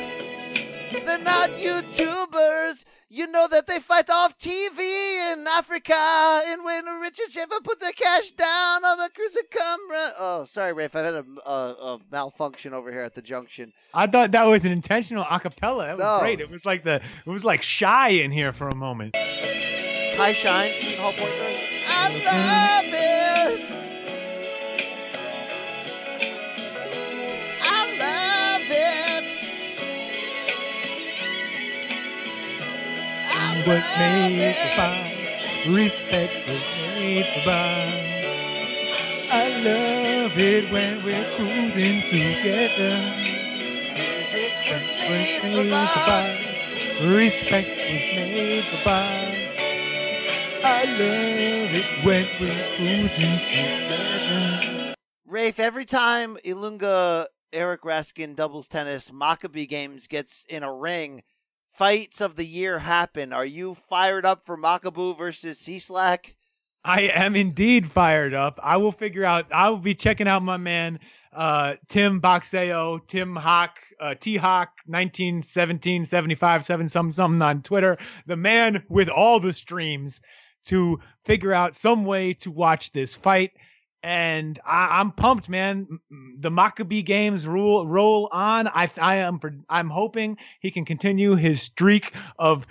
They're not YouTubers. You know that they fight off TV in Africa. And when Richard Schaefer put the cash down on the cruiser camera. Oh, sorry, Rafe. I had a, a, a malfunction over here at the junction. I thought that was an intentional acapella. That was No. great. It was like the it was like shy in here for a moment. Ty Shines, Hall Point. I love it. I love it. I was made for it. fun. Respect was made for fun. I love it when we're cruising together. Music was made for made for box. box. Respect was made for box. I love it when we're together. Rafe, every time Ilunga Eric Raskin doubles tennis Maccabee games gets in a ring, fights of the year happen. Are you fired up for Makabu versus Cieślak? I am indeed fired up. I will figure out. I will be checking out my man uh, Tim Boxeo, Tim Hawk, uh, T Hawk, 1917, 75, 7 something, something on Twitter. The man with all the streams to figure out some way to watch this fight. And I, I'm pumped, man. The Maccabee games rule roll on. I I am I'm hoping he can continue his streak of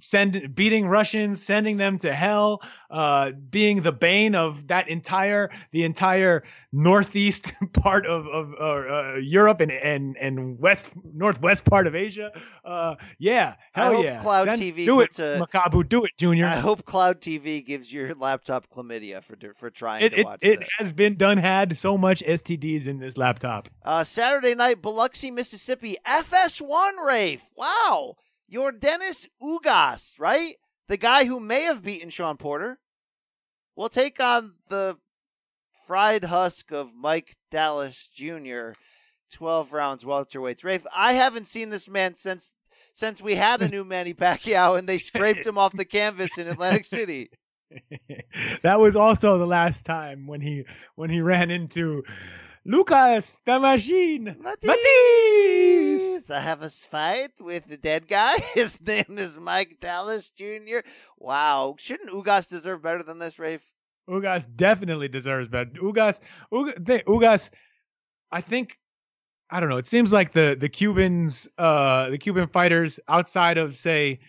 send beating Russians, sending them to hell, uh, being the bane of that entire the entire northeast part of of uh, uh, Europe and and and west northwest part of Asia. Uh, yeah, hell hope yeah. Cloud Send- TV do it, a- Makabu, do it, Junior. I hope Cloud TV gives your laptop chlamydia for for trying it to it, watch it has been done had so much STDs in this laptop. Uh, Saturday night, Biloxi, Mississippi, FS1 Rafe. Wow. Yordenis Ugas, right? The guy who may have beaten Shawn Porter. will take on the fried husk of Mike Dallas Jr. 12 rounds welterweights. Rafe, I haven't seen this man since since we had a new Manny Pacquiao and they scraped him off the canvas in Atlantic City. that was also the last time when he when he ran into Lucas the Machine Matthysse. I have a fight with the dead guy. His name is Mike Dallas Jr. Wow. Shouldn't Ugas deserve better than this, Rafe? Ugas definitely deserves better. Ugas, Ugas, they, Ugas, I think, I don't know. It seems like the the Cubans, uh, the Cuban fighters outside of say,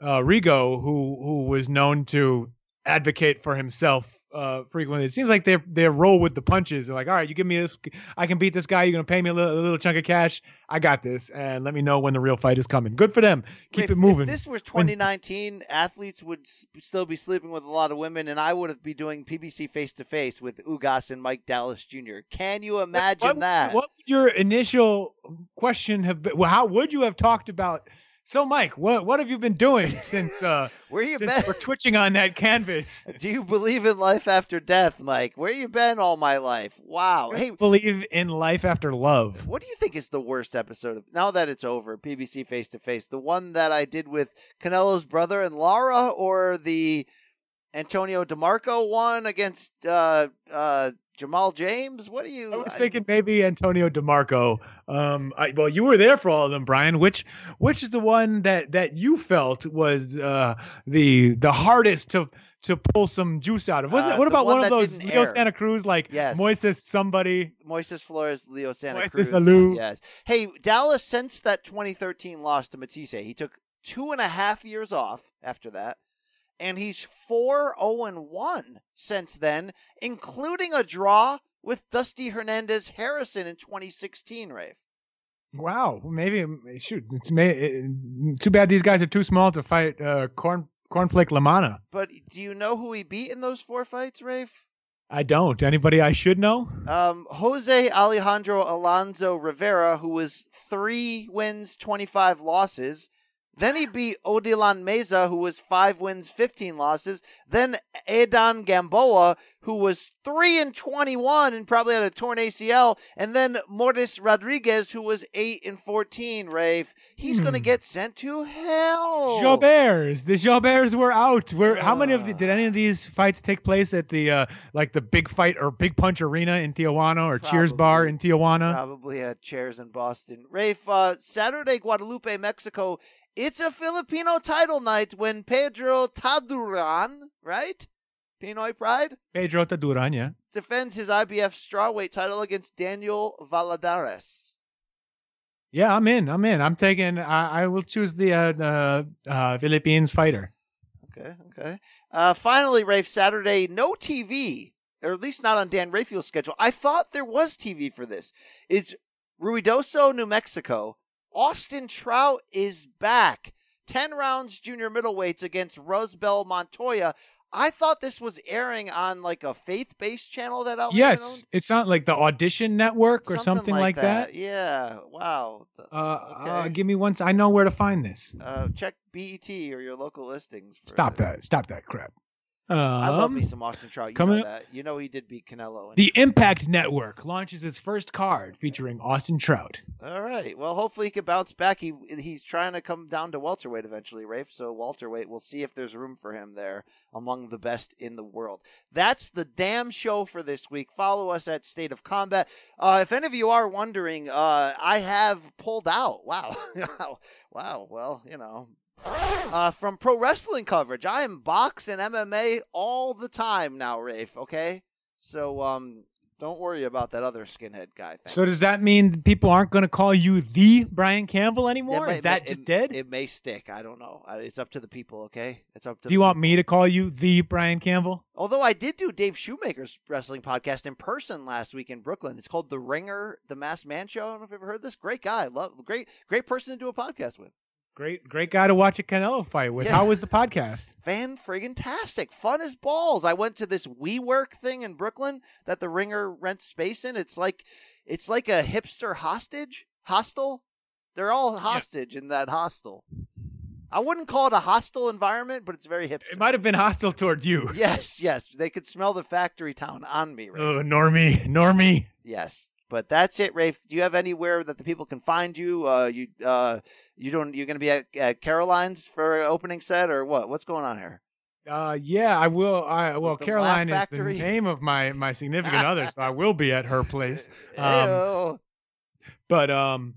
uh, Rigo, who who was known to advocate for himself uh, frequently. It seems like they they roll with the punches. They're like, all right, you give me this, I can beat this guy. You're gonna pay me a little, a little chunk of cash. I got this, and let me know when the real fight is coming. Good for them. Keep it moving. If this was When- 2019, athletes would still be sleeping with a lot of women, and I would have be doing PBC face to face with Ugas and Mike Dallas Jr. Can you imagine what, that? What would your initial question have been? Well, how would you have talked about So, Mike, what what have you been doing since uh Where you since been? we're twitching on that canvas? Do you believe in life after death, Mike? Where you been all my life? Wow. Hey, Believe in life after love. what do you think is the worst episode of now that it's over, PBC face to face? The one that I did with Canelo's brother and Lara, or the Antonio DeMarco one against uh uh Jamal James? What do you I was thinking maybe Antonio DeMarco. Um, I, well, you were there for all of them, Brian. Which which is the one that that you felt was uh, the the hardest to to pull some juice out of? Wasn't Uh, it? What about one one, of those Leo air. Santa Cruz, like Yes. Moises somebody? Moises Flores, Leo Santa Moises Cruz. Alou. Yes. Hey, Dallas since that 2013 loss to Matthysse, he took two and a half years off after that, and he's four zero and one since then, including a draw with Dusty Hernandez Harrison in 2016. Rafe. Wow, maybe shoot. It's may, it, too bad these guys are too small to fight uh, corn cornflake Lamana. But do you know who he beat in those four fights, Rafe? I don't. Anybody I should know? Um, Jose Alejandro Alonso Rivera, who was three wins, 25 losses. Then he beat Odilan Meza, who was five wins, 15 losses. Then Edan Gamboa, who was three and 21 and probably had a torn ACL. And then Mortis Rodriguez, who was eight and 14, Rafe. He's going to Hmm. get sent to hell. Jauberts. The Jauberts were out. Where? How many of the, did any of these fights take place at the uh, like the big fight or big punch arena in Tijuana or Cheers Bar in Tijuana? Probably at chairs in Boston. Rafe, uh, Saturday, Guadalupe, Mexico. It's a Filipino title night when Pedro Taduran, right? Pinoy Pride Pedro Taduran, yeah. defends his IBF strawweight title against Daniel Valladares. Yeah, I'm in. I'm in. I'm taking. I, I will choose the uh, the uh, Philippines fighter. Okay, okay. Uh, finally, Rafe, Saturday, no TV, or at least not on Dan Rafael's schedule. I thought there was TV for this. It's Ruidoso, New Mexico. Austin Trout is back. 10 rounds junior middleweights against Rosbel Montoya. I thought this was airing on like a faith based channel that Al Yes, it's not like the Audition Network or something, like that. Yeah. Wow. Uh, uh, give me one. I know where to find this. Uh, check BET or your local listings. For Stop that. Stop that crap. Um, I love me some Austin Trout. You coming know that. You know he did beat Canelo. The Impact Network launches its first card featuring Austin Trout. All right. Well, hopefully he can bounce back. He he's trying to come down to welterweight eventually, Rafe. So welterweight, we'll see if there's room for him there among the best in the world. That's the damn show for this week. Follow us at State of Combat. Uh, if any of you are wondering, uh, I have pulled out. Wow, wow. Well, you know. Uh, from pro wrestling coverage, I am box and MMA all the time now, Rafe. Okay, so um, don't worry about that other skinhead guy. Thing. So does that mean people aren't going to call you the Brian Campbell anymore? Is that it- just dead? It may stick. I don't know. It's up to the people. Okay, it's up to. Do you the want me to call you the Brian Campbell? Although I did do Dave Shoemaker's wrestling podcast in person last week in Brooklyn. It's called The Ringer, The Masked Man Show. I don't know if you've ever heard this. Great guy. Love great great person to do a podcast with. Great, great guy to watch a Canelo fight with. Yeah. How was the podcast? Fan friggin' tastic. Fun as balls. I went to this WeWork thing in Brooklyn that the Ringer rents space in. It's like it's like a hipster hostage hostel. They're all hostage in that hostel. I wouldn't call it a hostile environment, but it's very hipster. It might have been hostile towards you. Yes, yes. They could smell the factory town on me. Rafe. Oh, Normie, Normie. Yes. But that's it, Rafe. Do you have anywhere that the people can find you? Uh, you uh, you don't. You're going to be at, at Caroline's for opening set, or what? What's going on here? Uh, yeah, I will. I well, Caroline is the name of my my significant other, so I will be at her place. Um, but um,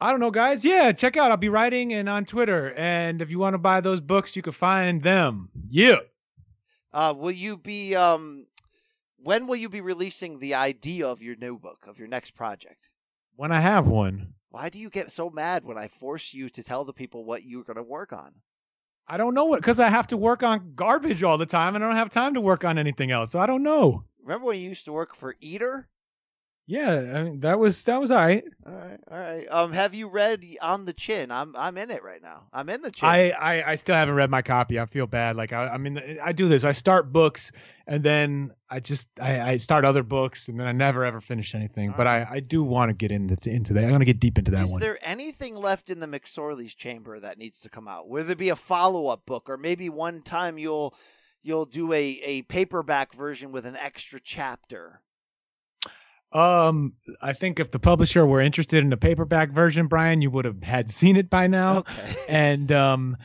I don't know, guys. Yeah, check out. I'll be writing and on Twitter, and if you want to buy those books, you can find them. Yeah. Uh, will you be? Um, when will you be releasing the idea of your new book of your next project? When I have one, Why do you get so mad when I force you to tell the people what you're going to work on? I don't know what because I have to work on garbage all the time, and I don't have time to work on anything else. So I don't know. Remember when you used to work for Eater? Yeah, I mean that was that was all right. All right, all right. Um, have you read On the Chin? I'm I'm in it right now. I'm in the chin. I, I I still haven't read my copy. I feel bad. Like I I mean I do this. I start books and then I just I, I start other books and then I never ever finish anything. but I I do want to get into into that. I'm gonna get deep into that Is one. Is there anything left in the McSorley's chamber that needs to come out? Will there be a follow up book, or maybe one time you'll you'll do a a paperback version with an extra chapter? Um, I think if the publisher were interested in the paperback version, Brian, you would have had seen it by now. Okay. And um,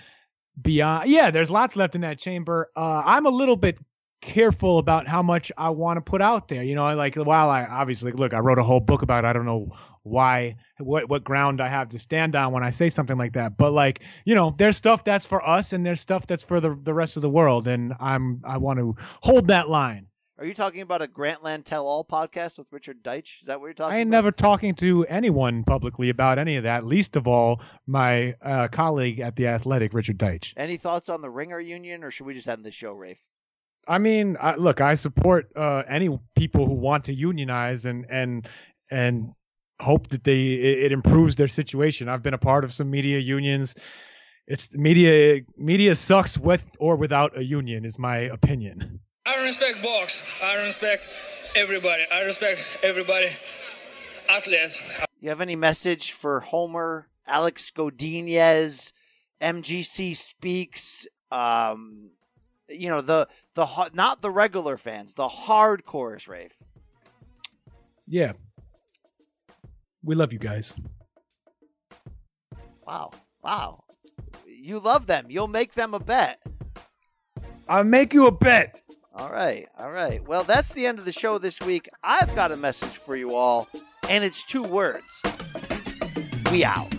beyond, yeah, there's lots left in that chamber. Uh, I'm a little bit careful about how much I want to put out there. You know, I like while I obviously look, I wrote a whole book about. It, I don't know why, what what ground I have to stand on when I say something like that. But like, you know, there's stuff that's for us, and there's stuff that's for the the rest of the world, and I'm I want to hold that line. Are you talking about a Grantland Tell All podcast with Richard Deitsch? Is that what you're talking about I ain't about? never talking to anyone publicly about any of that. Least of all, my uh, colleague at the Athletic, Richard Deitsch. Any thoughts on the Ringer union, or should we just end the show, Rafe? I mean, I, look, I support uh, any people who want to unionize and and and hope that they it, it improves their situation. I've been a part of some media unions. It's media media sucks with or without a union, is my opinion. I respect box. I respect everybody. I respect everybody. Athletes. You have any message for Homer, Alex Godinez, MGC Speaks? Um, you know the the not the regular fans, the hardcores, Rafe. Yeah, we love you guys. Wow, wow, you love them. You'll make them a bet. I'll make you a bet. All right, all right. Well, that's the end of the show this week. I've got a message for you all, and it's two words. We out.